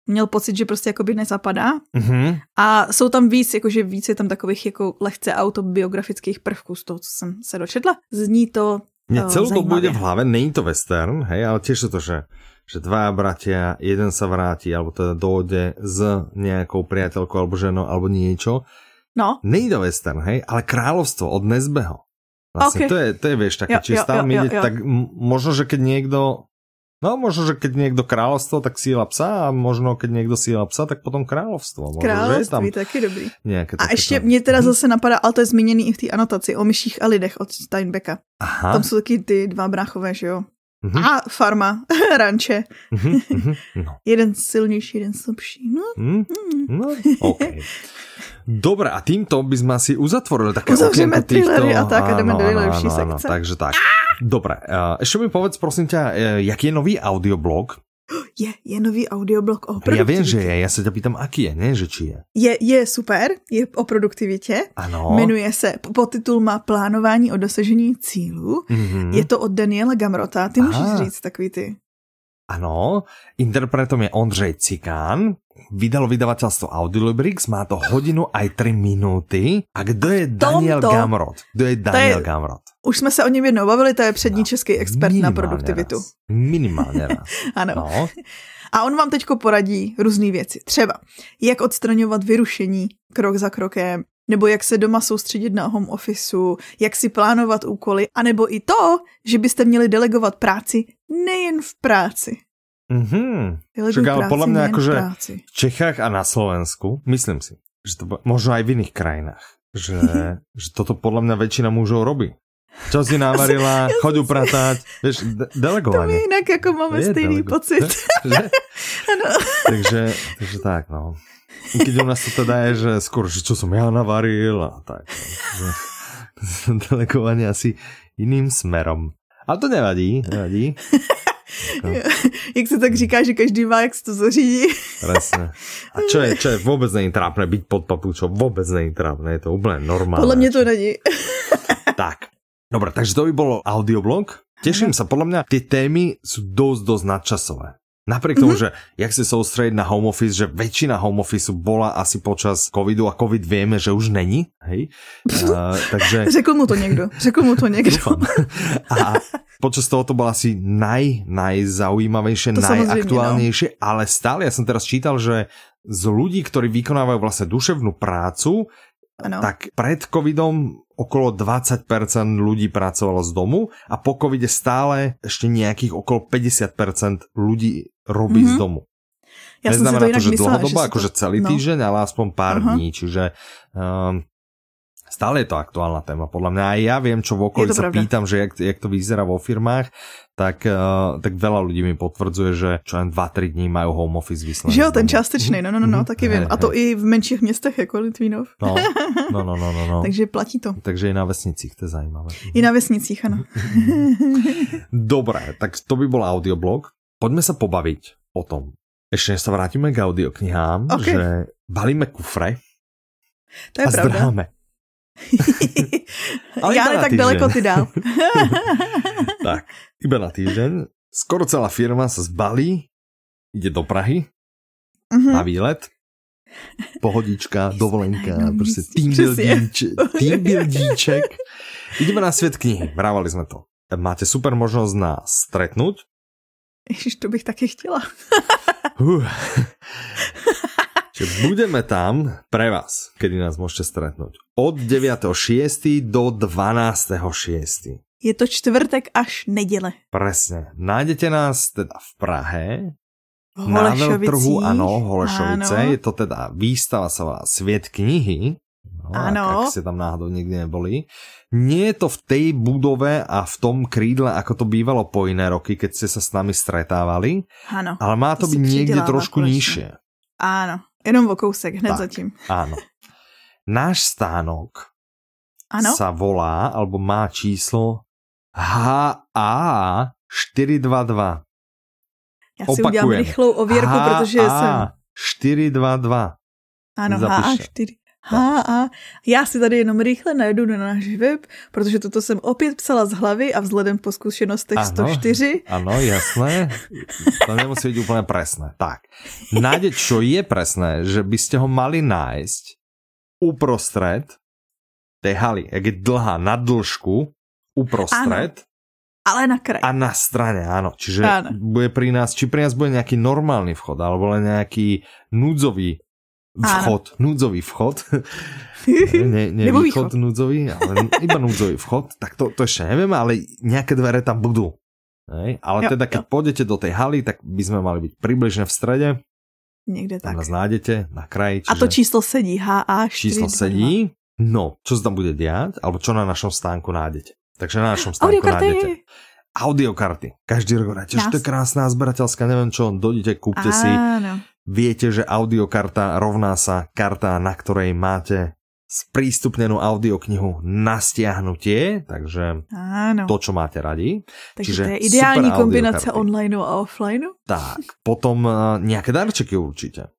měl pocit, že prostě jakoby nezapadá. Mm-hmm. A jsou tam víc, jakože víc je tam takových jako lehce autobiografických prvků z toho, co jsem se dočetla. Zní to Mně uh, celou dobu bude v hlave, není to western, hej, ale tiež to, že že dva bratia, jeden sa vráti, alebo teda dojde s nejakou priateľkou, alebo ženou, alebo niečo No. Není to western, hej, ale královstvo od Nezbeho. Vlastne okay. to, je, to je, vieš, také, či tam ide, tak možno, že keď niekto No, možno, že keď niekto kráľovstvo, tak síla psa a možno, keď niekto síla psa, tak potom kráľovstvo. Možno, kráľovství, že je tam taky dobrý. Nějaké a ještě mě teda zase napadá, ale to je zmíněný i v té anotaci o myších a lidech od Steinbecka. Aha. Tam jsou taky ty dva bráchové, že jo? Mm-hmm. A farma, ranče. Mm-hmm, no. jeden silnější, jeden slabší. No, mm, no okay. Dobre, a týmto by sme asi uzatvorili také Uzavřeme týchto... a tak a jdeme do nejlepší sekce. takže tak. Dobre, ešte mi povedz prosím ťa, e, jaký je nový audioblog? Je, je nový audioblog o produktivitě. Já vím, že je, já se tě pýtam, aký je, ne, že či je. Je, je super, je o produktivitě. Ano. Jmenuje se, podtitul má Plánování o dosažení cílů. Mm-hmm. Je to od Daniela Gamrota, ty Aha. můžeš říct takový ty. Ano, interpretom je Ondřej Cikán, vydalo vydavateľstvo Audiolibrix, má to hodinu aj 3 minuty. A kdo je Daniel Tomto, Gamrot? Kdo je Daniel je, Gamrot? Už jsme se o něm jednou bavili, to je přední no, český expert na produktivitu. Raz. Minimálně raz. ano. No. A on vám teďko poradí různé věci. Třeba, jak odstraňovat vyrušení krok za krokem, nebo jak se doma soustředit na home officeu, jak si plánovat úkoly, anebo i to, že byste měli delegovat práci nejen v práci. Mhm. Však ale podľa mňa akože v Čechách a na Slovensku, myslím si, že to možno aj v iných krajinách, že, že toto podľa mňa väčšina mužov robí. Čo si navarila, choď upratať, vieš, de- delegovanie. To my inak ako máme je stejný delego- pocit. ano. takže, takže tak, no. Keď u nás to teda je, že skôr, že čo som ja navaril a tak. No. Delegovanie asi iným smerom. Ale to nevadí, nevadí. Jak se tak říká, že každý má, jak se to zařídí. Presne. A čo je, čo je vůbec není trápné byť pod papučou, vůbec není trápné, je to úplně normálne. Podle mě to není. tak, Dobre, takže to by bolo audioblog. Teším sa, podľa mňa tie témy sú dosť, dosť nadčasové. Napriek tomu, mm-hmm. že jak si soustrediť na home office, že väčšina home office bola asi počas covidu a covid vieme, že už není, hej? Uh, takže... Řekl mu to někdo, řekl mu to někdo. a počas toho to bolo asi naj, najzaujímavejšie, to najaktuálnejšie, no. ale stále ja som teraz čítal, že z ľudí, ktorí vykonávajú vlastne duševnú prácu, ano. tak pred covidom okolo 20% ľudí pracovalo z domu a po covide stále ešte nejakých okolo 50% ľudí robí mm-hmm. z domu. Ja Neznamená to, to, že myslela, dlhodobo, že akože celý no. týždeň, ale aspoň pár uh-huh. dní, čiže um, stále je to aktuálna téma, podľa mňa. Aj ja viem, čo v okolí sa pravda. pýtam, že jak, jak to vyzerá vo firmách, tak, uh, tak veľa ľudí mi potvrdzuje, že čo len 2-3 dní majú home office vyslaný. Že jo, ten částečný, no, no, no, no taky vím. A to i v menších městech, jako Litvínov. No, no, no, no, no, no. Takže platí to. Takže i na vesnicích, to je zajímavé. I na vesnicích, ano. Dobré, tak to by bol audioblog. Poďme sa pobaviť o tom. Ešte sa vrátime k audioknihám, okay. že balíme kufre to je a pravda. zdráme. Ale Já ale tak týždeň. daleko ty dál. tak, iba na týždeň. Skoro celá firma sa zbalí, ide do Prahy mm-hmm. na výlet. Pohodička, dovolenka, prostě tým buildíček, tým buildíček. Ideme na svět knihy, brávali jsme to. Máte super možnost nás stretnúť. Ježiš, to bych taky chtěla. Čiže budeme tam pre vás, kedy nás môžete stretnúť. Od 9.6. do 12.6. Je to čtvrtek až neděle. Presne. Nájdete nás teda v Prahe, na veľtrhu, ano, Holešovice. Ano. Je to teda výstava sa volá Sviet knihy. No, ano. Ak, ak ste tam náhodou nikdy neboli. Nie je to v tej budove a v tom krídle, ako to bývalo po iné roky, keď ste sa s nami stretávali. Ano. Ale má to, to byť niekde trošku nižšie. Áno. Jenom o kousek, hned tak, zatím. Áno. Náš stánok ano? sa volá, alebo má číslo HA 422. Já si Opakujem. udělám rychlou ověrku, HA protože jsem... 422. Ano, HA4. Ha, a já si tady jenom rychle najdu na náš web, protože toto jsem opět psala z hlavy a vzhledem po zkušenostech ano, 104. Ano, jasné. To nemusí být úplně presné. Tak, nájde, čo je presné, že byste ho mali nájsť uprostred tej haly, jak je dlhá na dlžku, uprostred. Ano. Ale na kraji. A na strane, áno. Čiže áno. bude pri nás, či pri nás bude nejaký normálny vchod, alebo len nejaký núdzový vchod, Áno. núdzový vchod. ne, ne Nebo východ, východ núdzový, ale iba núdzový vchod, tak to, to ešte neviem, ale nejaké dvere tam budú. Hej? Ale jo, teda keď jo. pôjdete do tej haly, tak by sme mali byť približne v strede. Niekde tam tak. nás nájdete na kraji. Čiže... A to číslo sedí, HA4. Číslo sedí. No, čo sa tam bude diať, alebo čo na našom stánku nájdete. Takže na našom stánku Audiokarty. nájdete audiokarty. Každý rok hovoríte, že to je krásná zberateľská, neviem čo, dojdete, kúpte Áno. si Viete, že audiokarta rovná sa karta, na ktorej máte sprístupnenú audioknihu na stiahnutie, takže Áno. to, čo máte radi. Takže Čiže to je ideální kombinace online a offline. Tak, potom uh, nejaké darčeky určite.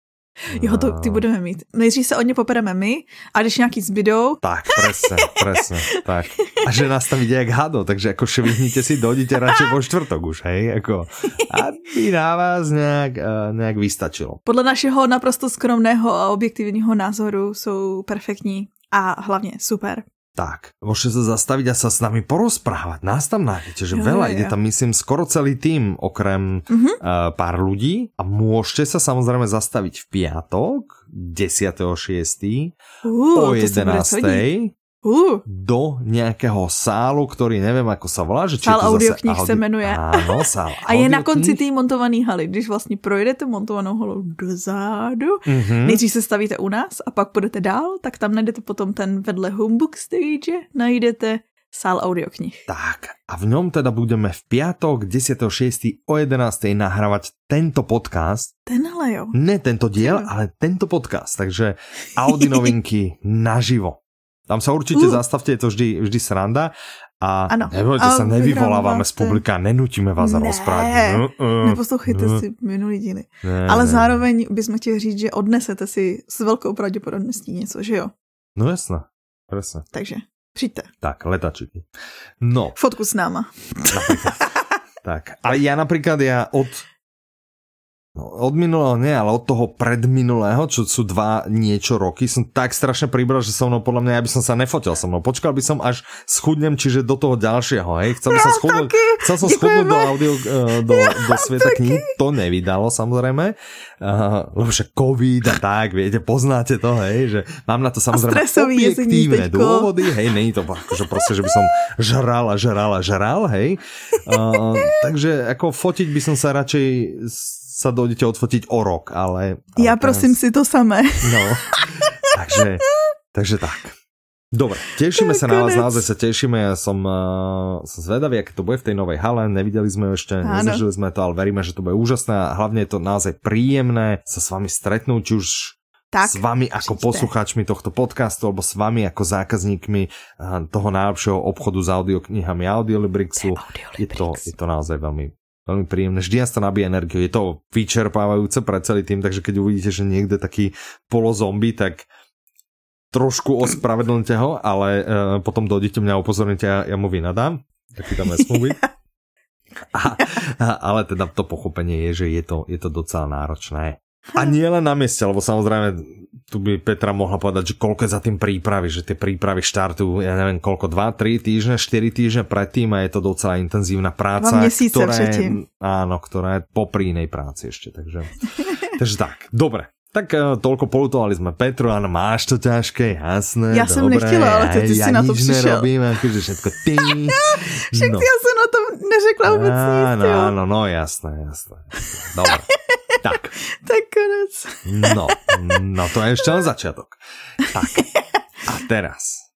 Jo, to ty budeme mít. Nejdřív se o ně popereme my a když nějaký zbydou... Tak, presne, presne, tak. A že nás tam ide jak hado, takže jako švihnite si, dojdete radšej po čtvrtok už, hej, jako, aby na vás nějak, uh, nějak vystačilo. Podle našeho naprosto skromného a objektivního názoru jsou perfektní a hlavně super. Tak, môžete sa zastaviť a sa s nami porozprávať. Nás tam nájdete, že Jo, veľa, jo, ide tam myslím skoro celý tým, okrem Mhm. uh, pár ľudí a môžete sa samozrejme zastaviť v piatok 10.6. Uh, o to se bude co dít. 11. Uh, do nejakého sálu, ktorý neviem ako sa volá. Že Sál audioknih se jmenuje. Áno, sál a je na konci té montované haly. Když vlastně projedete montovanou halu dozadu, Mhm. nejdřív se stavíte u nás a pak půjdete dál, tak tam najdete potom ten vedle homebook stage, najdete sál audioknih. Tak, a v ňom teda budeme v piatok 10.6. o 11. nahrávať tento podcast. Tenhle jo. Ne tento diel, ale tento podcast. Takže Audi novinky naživo. Tam sa určite Uh. zastavte, je to vždy, vždy sranda. A Ano. nebojte sa, nevyvolávame z publika, nenutíme vás Ne. rozprávať. Neposlouchejte ne. si minulý díly. Ne, Ale ne. zároveň bychom chtěli říct, že odnesete si s velkou pravděpodobností něco, že jo? No jasné, presne. Takže přijďte. Tak, letačiky. No, Fotku s náma. tak, ale ja napríklad, ja od No, od minulého nie, ale od toho predminulého, čo sú dva niečo roky, som tak strašne pribral, že so mnou podľa mňa, ja by som sa nefotil so mnou. Počkal by som až schudnem, čiže do toho ďalšieho, hej. Chcel by som schudnúť, chcel som schudnúť do audio, eh, do, do sveta kníh. To nevydalo, samozrejme. Uh, lebo však COVID a tak, viete, poznáte to, hej, že mám na to samozrejme objektívne dôvody, hej, není to akože proste, že by som žral a žral a žral, hej. Uh, takže ako fotiť by som sa radšej sa dojdete odfotiť o rok, ale... ale Já teraz- prosím si to samé. No, takže, takže tak. Dobre, tešíme sa na vás, naozaj sa tešíme, ja som, uh, som zvedavý, aké to bude v tej novej hale, nevideli sme ju ešte, Áno. nezažili sme to, ale veríme, že to bude úžasné a hlavne je to naozaj príjemné sa s vami stretnúť, už Tak, s vami ako přijďte. poslucháčmi tohto podcastu, alebo s vami ako zákazníkmi uh, toho najlepšieho obchodu s audioknihami Audiolibrixu. Je to, je to naozaj veľmi veľmi príjemné. Vždy nás to nabíja energiu. Je to vyčerpávajúce pre celý tým, takže keď uvidíte, že niekde taký polozombi, tak trošku ospravedlňte ho, ale uh, potom dojdete mňa upozornite a ja mu vynadám. Taký tam. A, a, ale teda to pochopenie je, že je to, je to docela náročné. A nie len na mieste, lebo samozrejme tu by Petra mohla povedať, že koľko je za tým prípravy, že tie prípravy štartujú, ja neviem koľko, 2, 3 týždne, 4 týždne predtým a je to docela intenzívna práca, ktorá je, áno, ktorá je popri inej práci ešte, takže, takže tak, dobre. Tak eh, toľko polutovali sme Petru, áno, máš to ťažké, jasné, Já jsem dobré, nechtěla, ale ty- ty ja, si ja na to přišel. nerobím, akože všetko ty. Však no. já jsem na tom neřekla vůbec nic, Áno, áno, no jasné, jasné. Dobre. tak, Tak konec. no, no to je ešte len začiatok. Tak, a teraz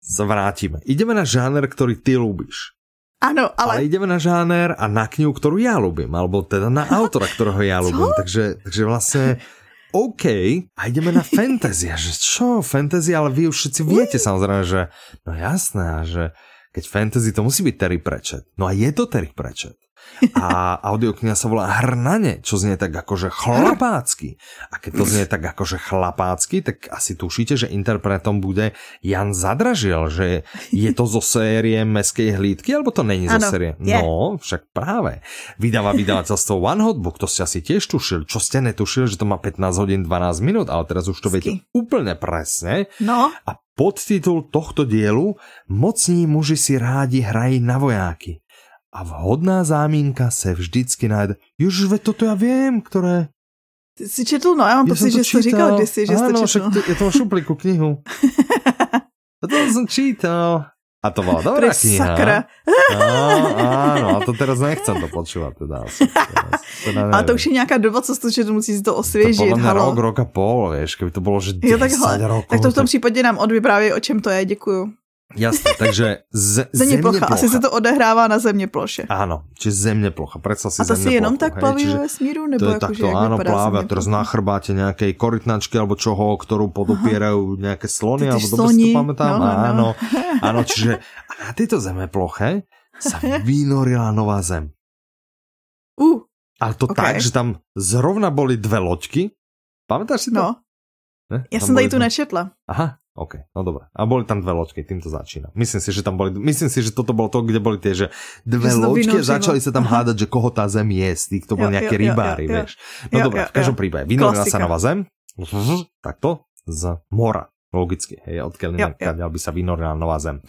sa vrátime. Ideme na žáner, ktorý ty ľúbiš. Ano, Ale, ale... ideme na žáner a na knihu, ktorú ja ľúbim, alebo teda na autora, ktorého ja ľúbim. Takže, takže vlastne OK, a ideme na fantasy. A že čo, fantasy, ale vy už všetci viete samozrejme, že no jasné, a že keď fantasy, to musí byť Terry Pratchett. No a je to Terry Pratchett. A audiokniha sa volá Hrnane, čo znie tak akože chlapácky. A keď to znie tak akože chlapácky, tak asi tušíte, že interpretom bude Jan Zadražil, že je to zo série Meskej hlídky, alebo to není zo Áno, série? je. No, však práve. Vydáva vydavateľstvo One Hot Book, to ste asi tiež tušili. Čo ste netušili, že to má 15 hodín 12 minút, ale teraz už to viete úplne presne. No, A podtitul tohto dielu Mocní muži si rádi hrají na vojáky. A vhodná zámínka se vždycky najde. Ve toto já vím, které... ty jsi četl, no, já mám pocit, že jsi to říkal kdysi, že jsi to Áno, četl. však to, je to v šuplíku knihu. A to som čítal. A to bola dobrá Pre kniha. sakra. No, áno, a to teraz nechcem to počúvať. Teda, asi, teraz, teda A to už je nějaká doba, co jsi to četl, musíš si to to osvěžit, mňa halo. rok, rok a pol, vieš, keby to bolo, že 10 Jo, takhle. rokov. Tak to v tom případě nám odvyprávěj, o čem to je, děkuju. Jasné, takže z, Země plocha, asi se to odehrává na země ploše. Áno, čiže zemne plocha. Predstav si A to si jenom plochu, tak plaví ve vesmíru, nebo to je jako, takto, že áno, pláve, země teraz na chrbáte nejakej korytnačky alebo čoho, ktorú podopierajú nejaké slony, Ty- ty alebo dobre si to sloni, pamätám. no, no, no. Áno, áno, čiže a na tejto zeme ploche sa vynorila nová zem. Uh, Ale to Ok. tak, že tam zrovna boli dve loďky. Pamätáš si to? no, Ne? já Tam jsem tady tu nečetla. Aha, OK, no dobre. A boli tam dve loďky, tým to začína. Myslím si, že tam boli, myslím si, že toto bolo to, kde boli tie, že dve loďky a začali sa tam hádať, že koho tá zem je, z tých, to boli jo, rybári, vieš. No jo, v každom prípade, vynorila sa nová zem, takto, z mora. Logicky, hej, odkiaľ inak by sa vynorila nová zem.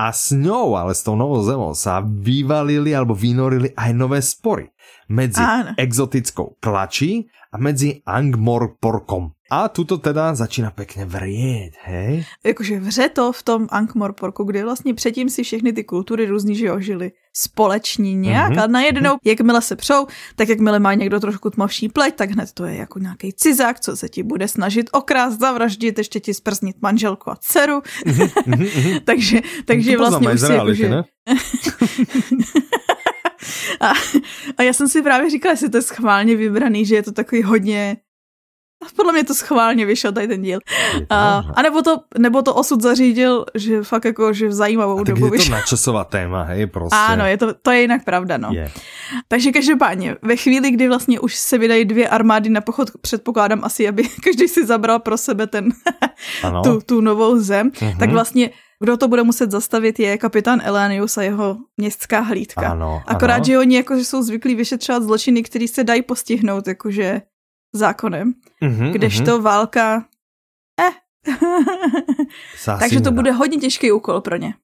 A s ňou, ale s tou novou zemou sa vyvalili alebo vynorili aj nové spory medzi Áno. exotickou klačí a medzi Angmorporkom. A tuto teda začíná pěkně vrieť, hej? Jakože vře to v tom Ankh-Morporku, kde vlastně předtím si všechny ty kultury různý že žili společně nějak mm-hmm. a najednou, mm-hmm. jakmile se přou, tak jakmile má někdo trošku tmavší pleť, tak hned to je jako nějaký cizák, co se ti bude snažit okrást, zavraždit, ještě ti sprznit manželku a dceru. Mm-hmm. takže takže to vlastně už si jakože... a, a já jsem si právě říkala, jestli to je schválně vybraný, že je to takový hodně podle mě to schválně vyšel tady ten díl. A, a nebo, to, nebo to osud zařídil, že fakt jako, že v zajímavou a dobu je to načasová téma, hej, prostě. Ano, je to, to je jinak pravda, no. Je. Takže každopádně, ve chvíli, kdy vlastně už se vydají dvě armády na pochod, předpokládám asi, aby každý si zabral pro sebe ten, tu, tu novou zem, uh-huh. tak vlastně kdo to bude muset zastavit, je kapitán Elanius a jeho městská hlídka. Ano, Akorát, ano. že oni jako, že jsou zvyklí vyšetřovat zločiny, které se dají postihnout, jakože zákonem. Mm-hmm, kdežto mm-hmm. válka... Eh. Takže to bude hodně těžký úkol pro ně.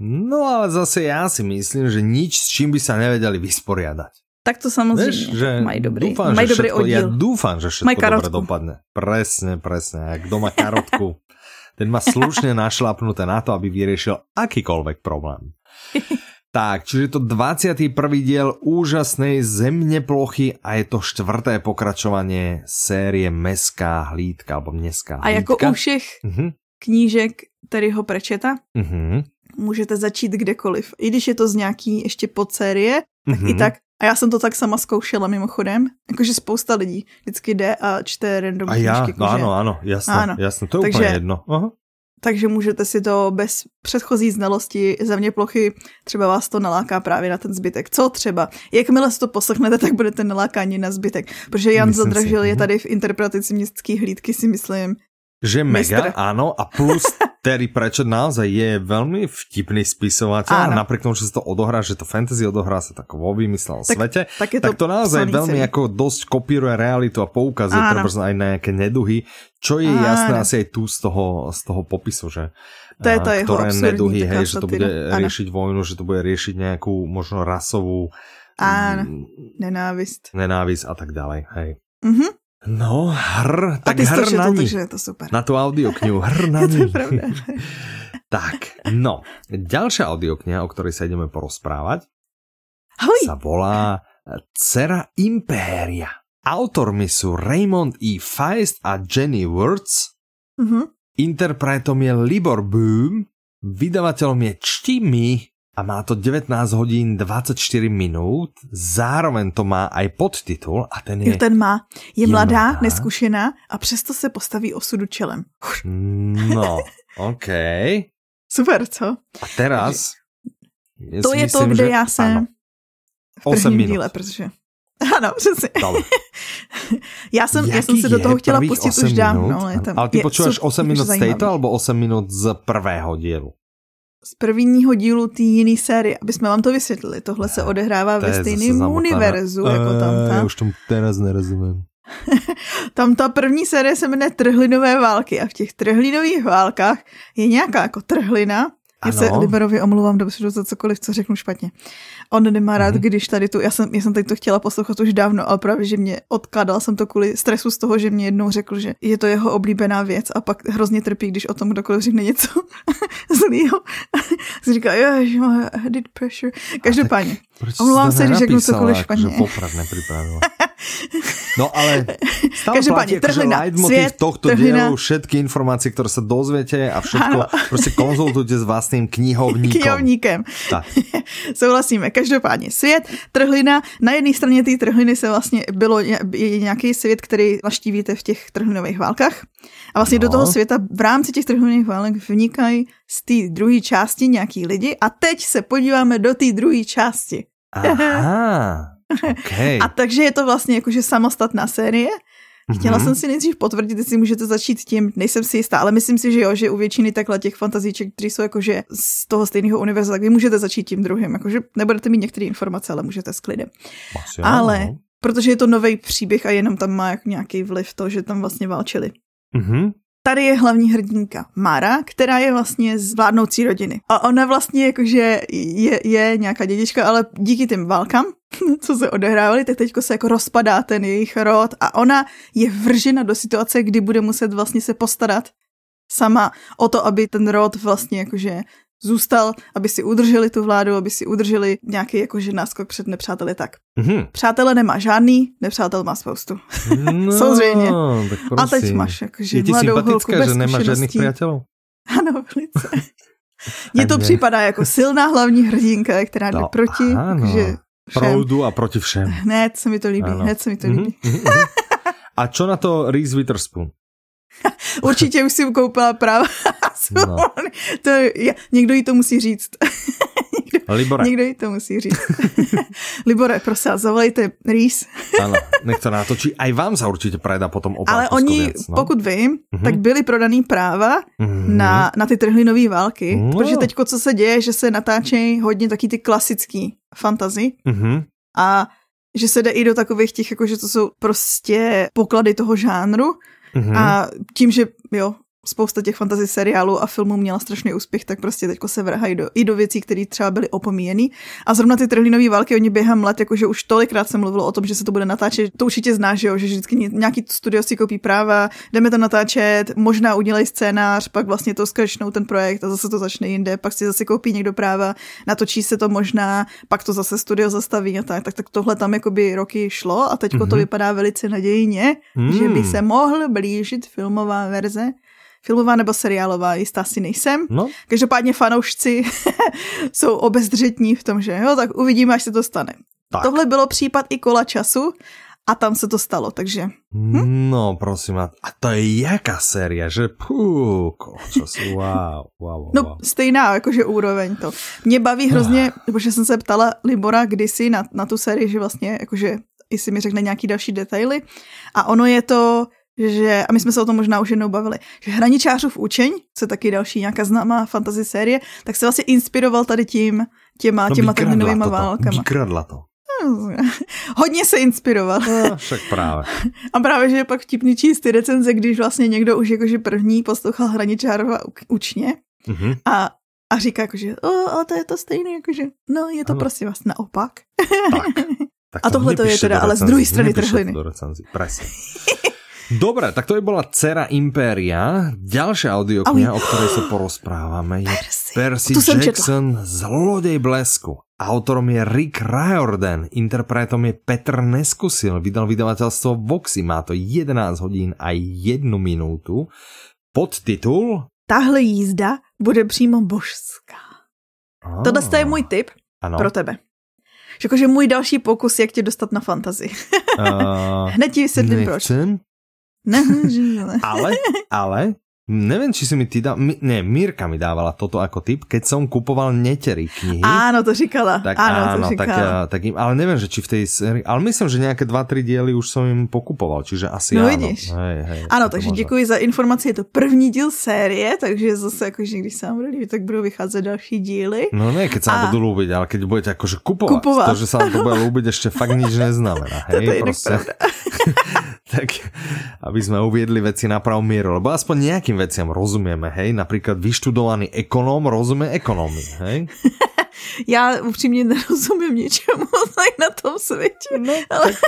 No ale zase já si myslím, že nič, s čím by se nevedeli vysporiadať. Tak to samozřejmě, Víš, že mají dobrý, dúfam, mají že dobrý všetko, Ja dúfam, že všetko dobre dopadne. Presne, presne. Jak doma karotku, ten má slušne našlapnuté na to, aby vyriešil akýkoľvek problém. Tak, čiže to 21. diel úžasnej zemne plochy a je to čtvrté pokračovanie série Meská hlídka, alebo Městská hlídka. A jako u všech uh-huh. knížek Terryho Prečeta uh-huh. můžete začít kdekoliv. I když je to z nějaký ještě podsérie, tak uh-huh. i tak a já jsem to tak sama zkoušela mimochodem, jakože spousta lidí vždycky jde a čte random A já, knížky, no ano, ano, jasné, ano. jasné, to je Takže, úplně jedno. Aha takže můžete si to bez předchozí znalosti země plochy, třeba vás to naláká právě na ten zbytek. Co třeba? Jakmile si to poslechnete, tak budete nalákáni na zbytek. Protože Jan myslím Zadražil si. je mhm. tady v interpretaci městské hlídky, si myslím, že mega, Mistr. áno, a plus Terry Pratchett naozaj je veľmi vtipný spisovateľ a napriek tomu, že sa to odohrá, že to fantasy odohrá sa tak vo vymyslel tak, svete, tak, to, tak to naozaj veľmi celý. ako dosť kopíruje realitu a poukazuje treba aj na nejaké neduhy, čo je áno. jasné asi aj tu z toho, z toho popisu, že to je to ktoré neduhy, hej, že to bude áno. riešiť vojnu, že to bude riešiť nejakú možno rasovú Áno, mm, nenávist. Nenávist a tak ďalej, hej. Mhm. No, hr, tak hr na ní. je to super. Na tú audioknihu, hr na ní. tak, no, ďalšia audiokniha, o ktorej sa ideme porozprávať, Hoj. sa volá Cera Impéria. Autormi sú Raymond E. Feist a Jenny Words. Uh-huh. Interpretom je Libor Boom. Vydavateľom je Čtimi a má to 19 hodín 24 minut, zároveň to má aj podtitul a ten je... Jo, ten má. Je, je mladá, mladá, neskušená a přesto se postaví osudu čelem. No, OK. Super, co? A teraz... To je myslím, to, kde že... já jsem ano. v prvním minut. díle, protože... Ano, přesně. já jsem, já jsem se do toho chtěla pustit už dávno. Ale, ale ty počuješ 8 minut z této, alebo 8 minut z prvého dílu? Z prvního dílu té jiné série, aby jsme vám to vysvětlili. Tohle se odehrává to ve stejném univerzu uh, jako tam. Já už tomu teraz nerozumím. tam ta první série se jmenuje Trhlinové války a v těch trhlinových válkách je nějaká jako trhlina, já se Liberovi omluvám dobře za cokoliv, co řeknu špatně. On nemá rád, mm-hmm. když tady tu, já jsem, já jsem tady to chtěla poslouchat už dávno, ale právě, že mě odkládal jsem to kvůli stresu z toho, že mě jednou řekl, že je to jeho oblíbená věc a pak hrozně trpí, když o tom kdokoliv řekne něco zlýho. Jsem říkal, jo, že má headed pressure. Každopádně. Omlouvám se, když řeknu cokoliv špatně. No ale stále platí, akože leitmotiv tohto trhlina. dielu, všetky informácie, ktoré sa dozviete a všetko ano. prostě konzultujte s vlastným knihovníkom. Knihovníkem. Tak. Souhlasíme. Každopádně svět, trhlina. Na jedné straně té trhliny se vlastně bylo je nějaký svět, který naštívíte v těch trhlinových válkách. A vlastně no. do toho světa v rámci těch trhlinových válek vnikají z té druhé části nějaký lidi a teď se podíváme do té druhé části. Aha. Okay. A takže je to vlastně jakože samostatná série. Chtěla mm-hmm. jsem si nejdřív potvrdit, jestli můžete začít tím, nejsem si jistá, ale myslím si, že jo, že u většiny takhle těch fantazíček, které jsou jakože z toho stejného univerza, tak vy můžete začít tím druhým, jakože nebudete mít některé informace, ale můžete s klidem. Asi ale, no. protože je to nový příběh a jenom tam má nějaký vliv to, že tam vlastně válčili. Mm-hmm. Tady je hlavní hrdinka Mara, která je vlastně z vládnoucí rodiny. A ona vlastně jakože je, je nějaká dědička, ale díky těm válkám, co se odehrávaly, tak teďko se jako rozpadá ten jejich rod a ona je vržena do situace, kdy bude muset vlastně se postarat sama o to, aby ten rod vlastně jakože zůstal, aby si udrželi tu vládu, aby si udrželi nějaký jakože náskok před nepřáteli tak. Mm-hmm. Přátele nemá žádný, nepřátel má spoustu. No, Samozřejmě. A teď máš jakože Je ti sympatická, že nemá žádných přátelů? Ano, velice. Mně to připadá jako silná hlavní hrdinka, která jde no, proti, ano. že Proudu a proti všem. Hned se mi to líbí, ano. hned se mi to líbí. Mm-hmm. a čo na to Reese Witherspoon? Určitě už si koupila práva. no. to, je, někdo jí to musí říct. někdo, Libore. Někdo jí to musí říct. Libore, prosím, zavolejte Rís. ano, nech to natočí. Aj vám se určitě predá potom o Ale oni, věc, no? pokud vím, mm-hmm. tak byly prodaný práva mm-hmm. na, na ty trhlinové války. No. Protože teďko, co se děje, že se natáčejí hodně taky ty klasický fantazy. Mm-hmm. A že se jde i do takových těch, jako že to jsou prostě poklady toho žánru, Mm-hmm. A tím, že jo, spousta těch fantasy seriálů a filmů měla strašný úspěch, tak prostě teďko se vrhají do, i do věcí, které třeba byly opomíjeny. A zrovna ty trhlinové války, oni během let, jakože už tolikrát se mluvilo o tom, že se to bude natáčet, to určitě znáš, že, jo, že vždycky nějaký studio si koupí práva, jdeme to natáčet, možná udělají scénář, pak vlastně to skrčnou ten projekt a zase to začne jinde, pak si zase koupí někdo práva, natočí se to možná, pak to zase studio zastaví a tak, tak, tak tohle tam jakoby roky šlo a teďko mm-hmm. to mhm. vypadá velice nadějně, mm. že by se mohl blížit filmová verze filmová nebo seriálová, jistá si nejsem. No. Každopádně fanoušci jsou obezdřetní v tom, že jo, tak uvidíme, až se to stane. Tak. Tohle bylo případ i kola času a tam se to stalo, takže... Hm? No, prosím, a to je jaká série, že pů, času, wow, wow, wow. No, stejná, jakože úroveň to. Mě baví hrozně, protože jsem se ptala Libora kdysi na, na tu sérii, že vlastně, jakože, jestli mi řekne nějaký další detaily. A ono je to že, a my jsme se o tom možná už jednou bavili, že Hraničářův učeň, co je taky další nějaká známá fantasy série, tak se vlastně inspiroval tady tím, těma, no, těma terminovými válkama. Vykradla to. Hodně se inspiroval. No, však právě. A právě, že je pak vtipný číst ty recenze, když vlastně někdo už jakože první poslouchal Hraničárova učně mm-hmm. a, a říká jakože, o, a to je to stejné, jakože, no je to ano. prosím vás naopak. Tak. Tak a tohle to je teda ale z druhé strany trhliny. Do presne. Dobre, tak to by bola Cera Impéria. Ďalšia audiokniha, o ktorej sa porozprávame, je Percy, Percy Jackson Zlodej blesku. Autorom je Rick Riordan, interpretom je Petr Neskusil, vydal vydavateľstvo Voxy, má to 11 hodín a 1 minútu. Podtitul? Tahle jízda bude přímo božská. Oh. Tohle je můj tip ano. pro tebe. Jakože můj další pokus, jak tě dostat na fantazi. Uh, Hned ti vysvětlím proč. Ale, ale Neviem, či si mi ty dal... Mi, ne, Mírka mi dávala toto ako tip, keď som kupoval netery knihy. Áno, to říkala. Tak áno, áno to tak, ja, tak im, ale neviem, že či v tej sérii... Ale myslím, že nejaké dva, tri diely už som im pokupoval, čiže asi no, áno. vidíš. Hej, hej, áno, takže děkuji za informaci. Je to první díl série, takže zase akože když sa vám líbí, tak budou vycházet další díly. No ne, keď sa a... budú ľúbiť, ale keď budete akože kupovať, kupovať. to, že sa vám to bude ľúbiť, ešte fakt nič neznamená. Hej, to je proste. tak, aby sme uviedli veci na pravú mieru, lebo aspoň nejakým veciam rozumieme, hej? Napríklad vyštudovaný ekonóm rozumie ekonómii, hej? Já upřímně nerozumím ničemu na tom světě. No, ale...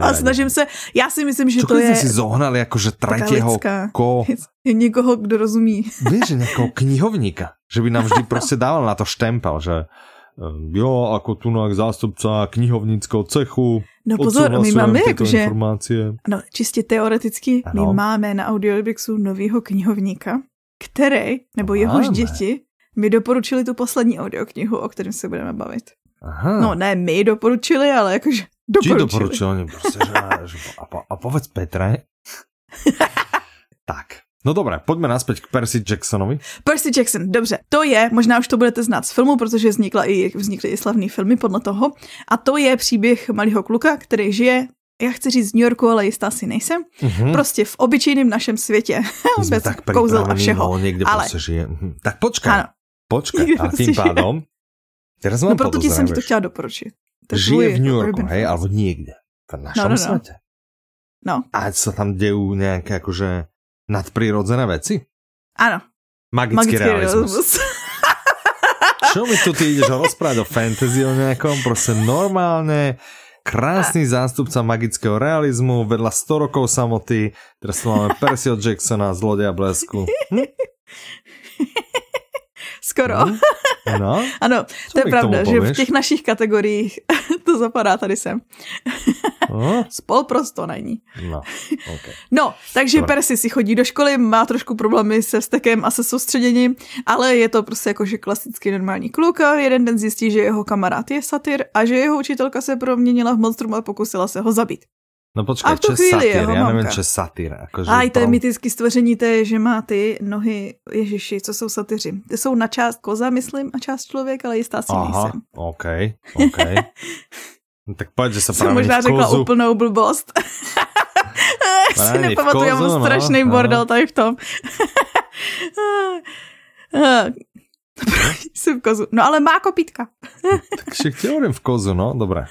A snažím se, já si myslím, že Čo to je... si zohnali jakože tretieho ko... Někoho, kdo rozumí. Víš, nějakého knihovníka, že by nám vždy prostě dával na to štempel, že Ehm, jo, ako tu zástupca knihovnického cechu. No pozor, my máme jakože, informace. no čistě teoreticky, ano. my máme na Audiolibixu novýho knihovníka, který, nebo máme. jehož děti, mi doporučili tu poslední audioknihu, o kterém se budeme bavit. Aha. No ne, my doporučili, ale jakože doporučili. Či doporučili, prostě, že, a, po, a povedz Petre. tak, No dobré, pojďme naspäť k Percy Jacksonovi. Percy Jackson, dobře. To je, možná už to budete znát z filmu, protože vznikla i, vznikly i slavné filmy podle toho. A to je příběh malého kluka, který žije já chci říct z New Yorku, ale jistá si nejsem. Mm-hmm. Prostě v obyčejném našem světě. Bez tak kouzel a všeho. No, někde ale... prostě žije. Mhm. Tak počkej. Ano. Počkej. A tím pádom, teraz mám No proto ti jsem ti to chtěla doporučit. To žije v New Yorku, hej, alebo někde. V našem no, no, no. světě. No. A co tam dějí nějaké jakože Nadprirodzené veci? Áno. Magický, Magický realizmus. realizmus. Čo mi tu ty ideš rozprávať o fantasy o nejakom? Proste normálne krásny zástupca magického realizmu, vedľa 100 rokov samoty, teraz tu máme Percy Jacksona, Zlodeja blesku. Hm? Skoro. Hmm? No? ano, to je pravda, že v těch našich kategoriích to zapadá tady sem. No? Spolprosto není. No, okay. no takže Dobre. Percy si chodí do školy, má trošku problémy se stekem a se soustředěním, ale je to prostě jakože klasický normální kluk a jeden den zjistí, že jeho kamarád je satyr a že jeho učitelka se proměnila v monstrum a pokusila se ho zabít. No počkej, a v tu chvíli satyr, já nevím, čo satyr. Akože a i to je mytické stvoření, to je, že má ty nohy, ježiši, co jsou satyři. Ty jsou na část koza, myslím, a část člověk, ale jistá si Aha, nejsem. OK, OK. no, tak pojď, že se právě možná řekla kozu... úplnou blbost. si nepamatuju, já mám strašný no, bordel no. tady v tom. jsem v kozu. No ale má kopítka. tak však v kozu, no, dobré.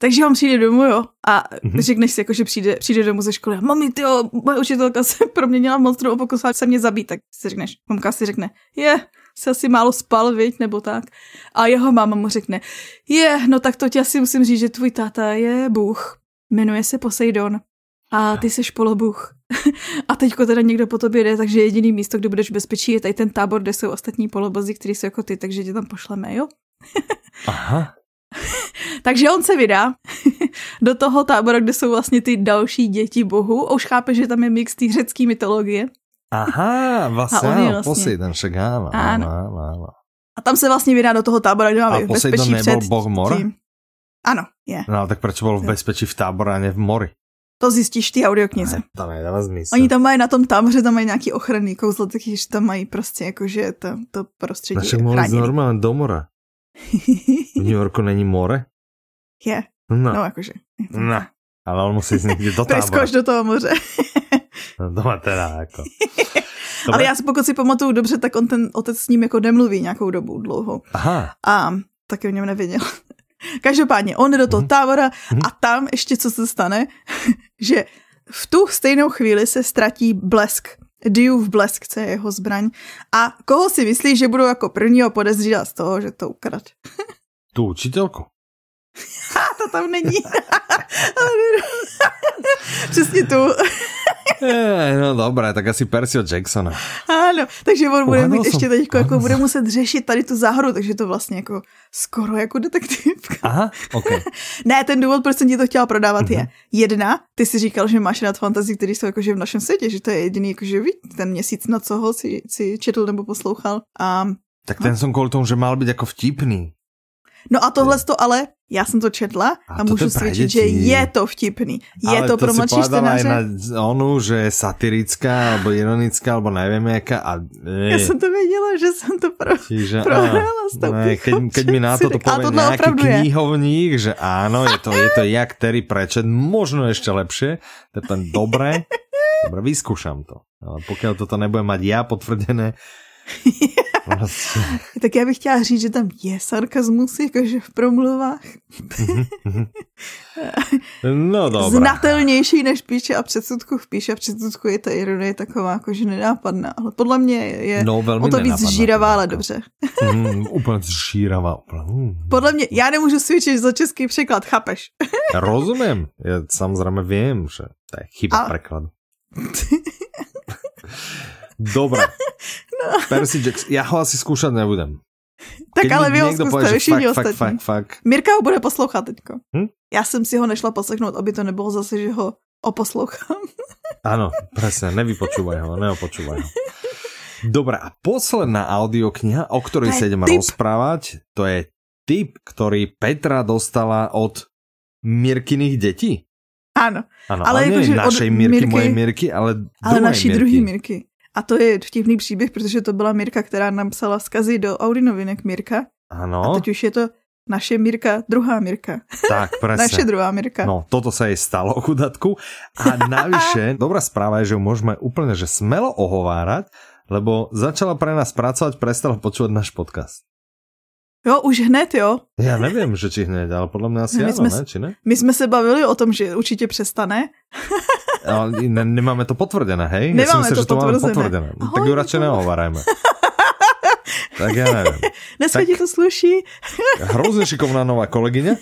Takže on přijde domů, jo, a mm-hmm. řekneš si, jako, že přijde, přijde domů ze školy. Mami, ty jo, moje učitelka se proměnila v monstru a pokusila se mě zabít. Tak si řekneš, mamka si řekne, je, se asi málo spal, viď, nebo tak. A jeho máma mu řekne, je, no tak to ti asi musím říct, že tvůj táta je bůh. Jmenuje se Poseidon. A ty jsi polobůh. a teďko teda někdo po tobě jde, takže jediný místo, kde budeš v bezpečí, je tady ten tábor, kde jsou ostatní polobozy, kteří jsou jako ty, takže tě tam pošleme, jo? Aha. Takže on se vydá do toho tábora, kde jsou vlastně ty další děti bohu. už chápe, že tam je mix té řecké mytologie. Aha, vlastně, a vlastně. Poseidon, však áno, áno, áno, áno. A tam se vlastně vydá do toho tábora, kde má a bezpečí nebyl před boh mor? Tím. Ano, je. No, tak proč byl v bezpečí v tábore a ne v mori? To zjistíš ty audioknize. Ne, to nedává smysl. Oni tam mají na tom táboře, tam mají nějaký ochranný kouzlo, takže tam mají prostě jakože to, to prostředí Našek mohli normálně do mora. V New Yorku není more? Je. No, no jakože. No. Ale on musí jít někde do tábora. Preskoč do toho moře. no doma teda, jako. Dobre. Ale já si pokud si pamatuju dobře, tak on ten otec s ním jako nemluví nějakou dobu dlouho. Aha. A taky o něm nevěděl. Každopádně, on jde do toho mhm. tábora mm-hmm. a tam ještě co se stane, že v tu stejnou chvíli se ztratí blesk. V blesk, co je jeho zbraň. A koho si myslí, že budou jako prvního podezřívat z toho, že to ukrad? tu učitelku. to tam není. Přesně tu. Je, no dobré, tak asi Percy Jacksona. Ano, takže on bude mít ještě teď jako bude muset řešit tady tu záhru, takže to vlastně jako skoro jako detektivka. Aha, ok. ne, ten důvod, proč jsem ti to chtěla prodávat je mhm. jedna, ty si říkal, že máš rád fantasy, které jsou jakože v našem světě, že to je jediný jakože ví, ten měsíc, na co ho si, si četl nebo poslouchal. A, tak ten no. jsem kvůli tomu, že mal být jako vtipný. No a tohle to ale, já jsem to četla a, a můžu svědčit, že je to vtipný. Je ale to, to pro mladší čtenáře. na onu, že je satirická, alebo ironická, alebo nevím jaká. A. Já jsem to věděla, že jsem to pro, Čiže, prohrála s tou ne, keď, keď mi na to povie nějaký knihovník, že áno, je to, je to jak Terry Pratchett, možno ještě lepšie, to je ten dobré. Dobre, vyskúšam to. Ale pokiaľ toto nebude mať ja potvrdené, Vlastně. tak já bych chtěla říct, že tam je sarkazmus, jakože v promluvách. no dobrá. Znatelnější než píše a předsudku. V píše a předsudku je ta ironie taková jakože nenápadná, ale podle mě je no, velmi o to víc zžíravá, ale dobře. mm, úplně zžíravá. Mm. Podle mě, já nemůžu svědčit za český překlad, chápeš? Rozumím, já samozřejmě vím, že to je chyba a... prekladu. Dobre. No. Percy Jackson. Ja ho asi skúšať nebudem. Tak Keď ale vy ho zkuste, všichni ostatní. Fakt, fakt, Mirka ho bude poslouchat teďko. Hm? Já jsem si ho nešla poslechnout, aby to nebylo zase, že ho oposlouchám. Áno, presne, nevypočúvaj ho, neopočúvaj ho. Dobre, a posledná audiokniha, o ktorej sa idem rozprávať, to je tip, ktorý Petra dostala od Mirkiných detí. Áno. Áno, ale, ale jako, našej Mirky, Mirky, mojej Mirky, ale Ale naší Mirky. druhý Mirky. A to je vtipný příběh, protože to byla Mirka, která napsala vzkazy do Audi novinek Mirka. Ano. A teď už je to naše Mirka, druhá Mirka. Tak, presne. naše druhá Mirka. No, toto sa jej stalo, chudatku. A navyše, dobrá správa je, že ju môžeme úplne že smelo ohovárať, lebo začala pre nás pracovať, prestala počúvať náš podcast. Jo, už hned, jo. Já nevím, že či hned, ale podle mě asi my ano, jsme, ne, či ne? My jsme se bavili o tom, že určitě přestane. ale ne, nemáme to potvrdené, hej? Nemáme si myslel, to že to máme potvrzené. potvrdené. Ahoj, tak ju Niko. nehovarajme. tak ja neviem. Dneska ti to sluší. Hrozne šikovná nová kolegyňa.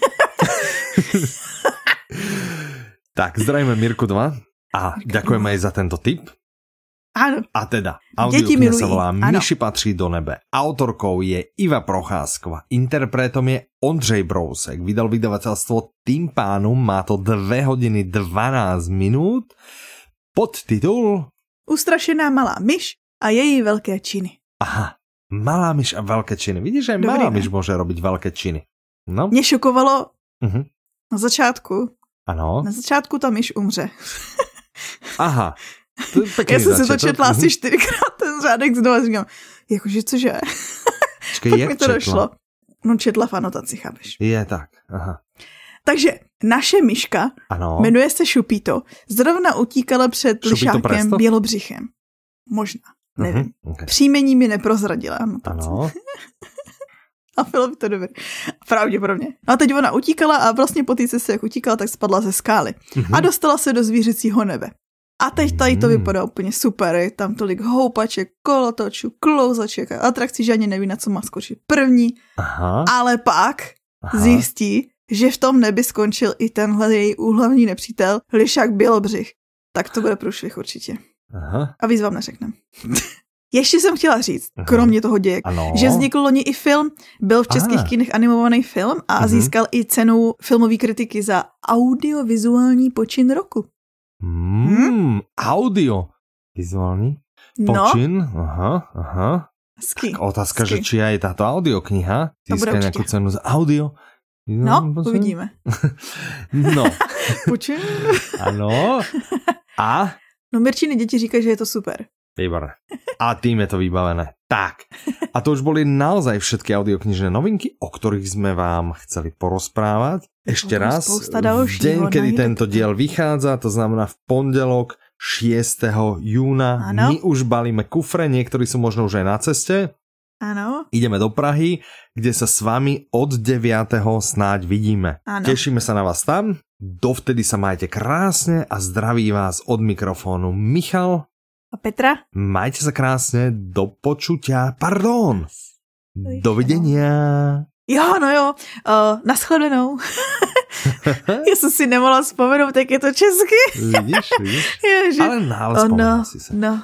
tak, zdravíme Mirku 2 a ďakujeme aj za tento tip. Ano, A teda, audiokniha sa milují, volá áno. Myši patří do nebe. Autorkou je Iva Procházková, interpretom je Ondřej Brousek. Vydal vydavateľstvo Timpánum, má to 2 hodiny 12 minút. Podtitul, ustrašená malá myš a její velké činy. aha, Malá myš a veľké činy. Vidíš, že Dobrý, malá ne? myš môže robiť veľké činy. No, Mě šokovalo uh-huh. na začátku. ano. Na začátku ta myš umře. Aha. To je Já jsem si to četla asi Mhm. čtyřikrát ten řádek znovu a říkám, jakože cože? Počkej, Pak jak mi to četla? došlo. No četla v anotaci, chápeš. Je tak, aha. Takže naše myška, Ano. jmenuje se Šupito, zrovna utíkala před Šupito lišákem Presto? Bělobřichem. Možná, nevím. Mhm, okay. Příjmení mi neprozradila. anotace. Ano. A bylo by to dobré. Pravděpodobně. No a teď ona utíkala a vlastně po té cestě, jak utíkala, tak spadla ze skály. Mhm. A dostala se do zvířecího nebe. A teď tady to Mm. vypadá úplně super. Je tam tolik houpaček, kolotočů, klouzaček a atrakcí, že ani neví, na co má skočit první. Aha. Ale pak aha. zjistí, že v tom nebi skončil i tenhle její úhlavní nepřítel, Lišák Bělobřich. Tak to bude průšvih určitě. Aha. A víc vám neřeknem. Ještě jsem chtěla říct, Aha. kromě toho děje, Ano. že vznikl loni i film, byl v českých Aha. kinech animovaný film a Mhm. získal i cenu filmové kritiky za audiovizuální počin roku. Mm, audio. Vizuálny No, počin. Aha, aha. hezký. Otázka, že hezký. či aj táto audiokniha získa nejakú cenu za audio. No, počin? uvidíme. No, Počin? ano. A? No Mirčiny děti říkají, že je to super. Výborné. A tým je to vybavené. Tak. A to už boli naozaj všetky audioknižné novinky, o ktorých sme vám chceli porozprávať. Ešte raz, v deň, kedy najdete. tento diel vychádza, to znamená v pondelok 6. júna. Áno. My už balíme kufre, niektorí sú možno už aj na ceste. Ano, Ideme do Prahy, kde sa s vami od 9. snáď vidíme. Áno. Tešíme sa na vás tam. Dovtedy sa majte krásne a zdraví vás od mikrofónu Michal. A Petra? Majte sa krásne, do počutia, pardon, dovidenia. Jo, no jo, uh, naschledanou. Já jsem si nemohla vzpomenout, jak je to česky. Vidíš, vidíš? Ježi. Ale, spomínal no, si sa. no,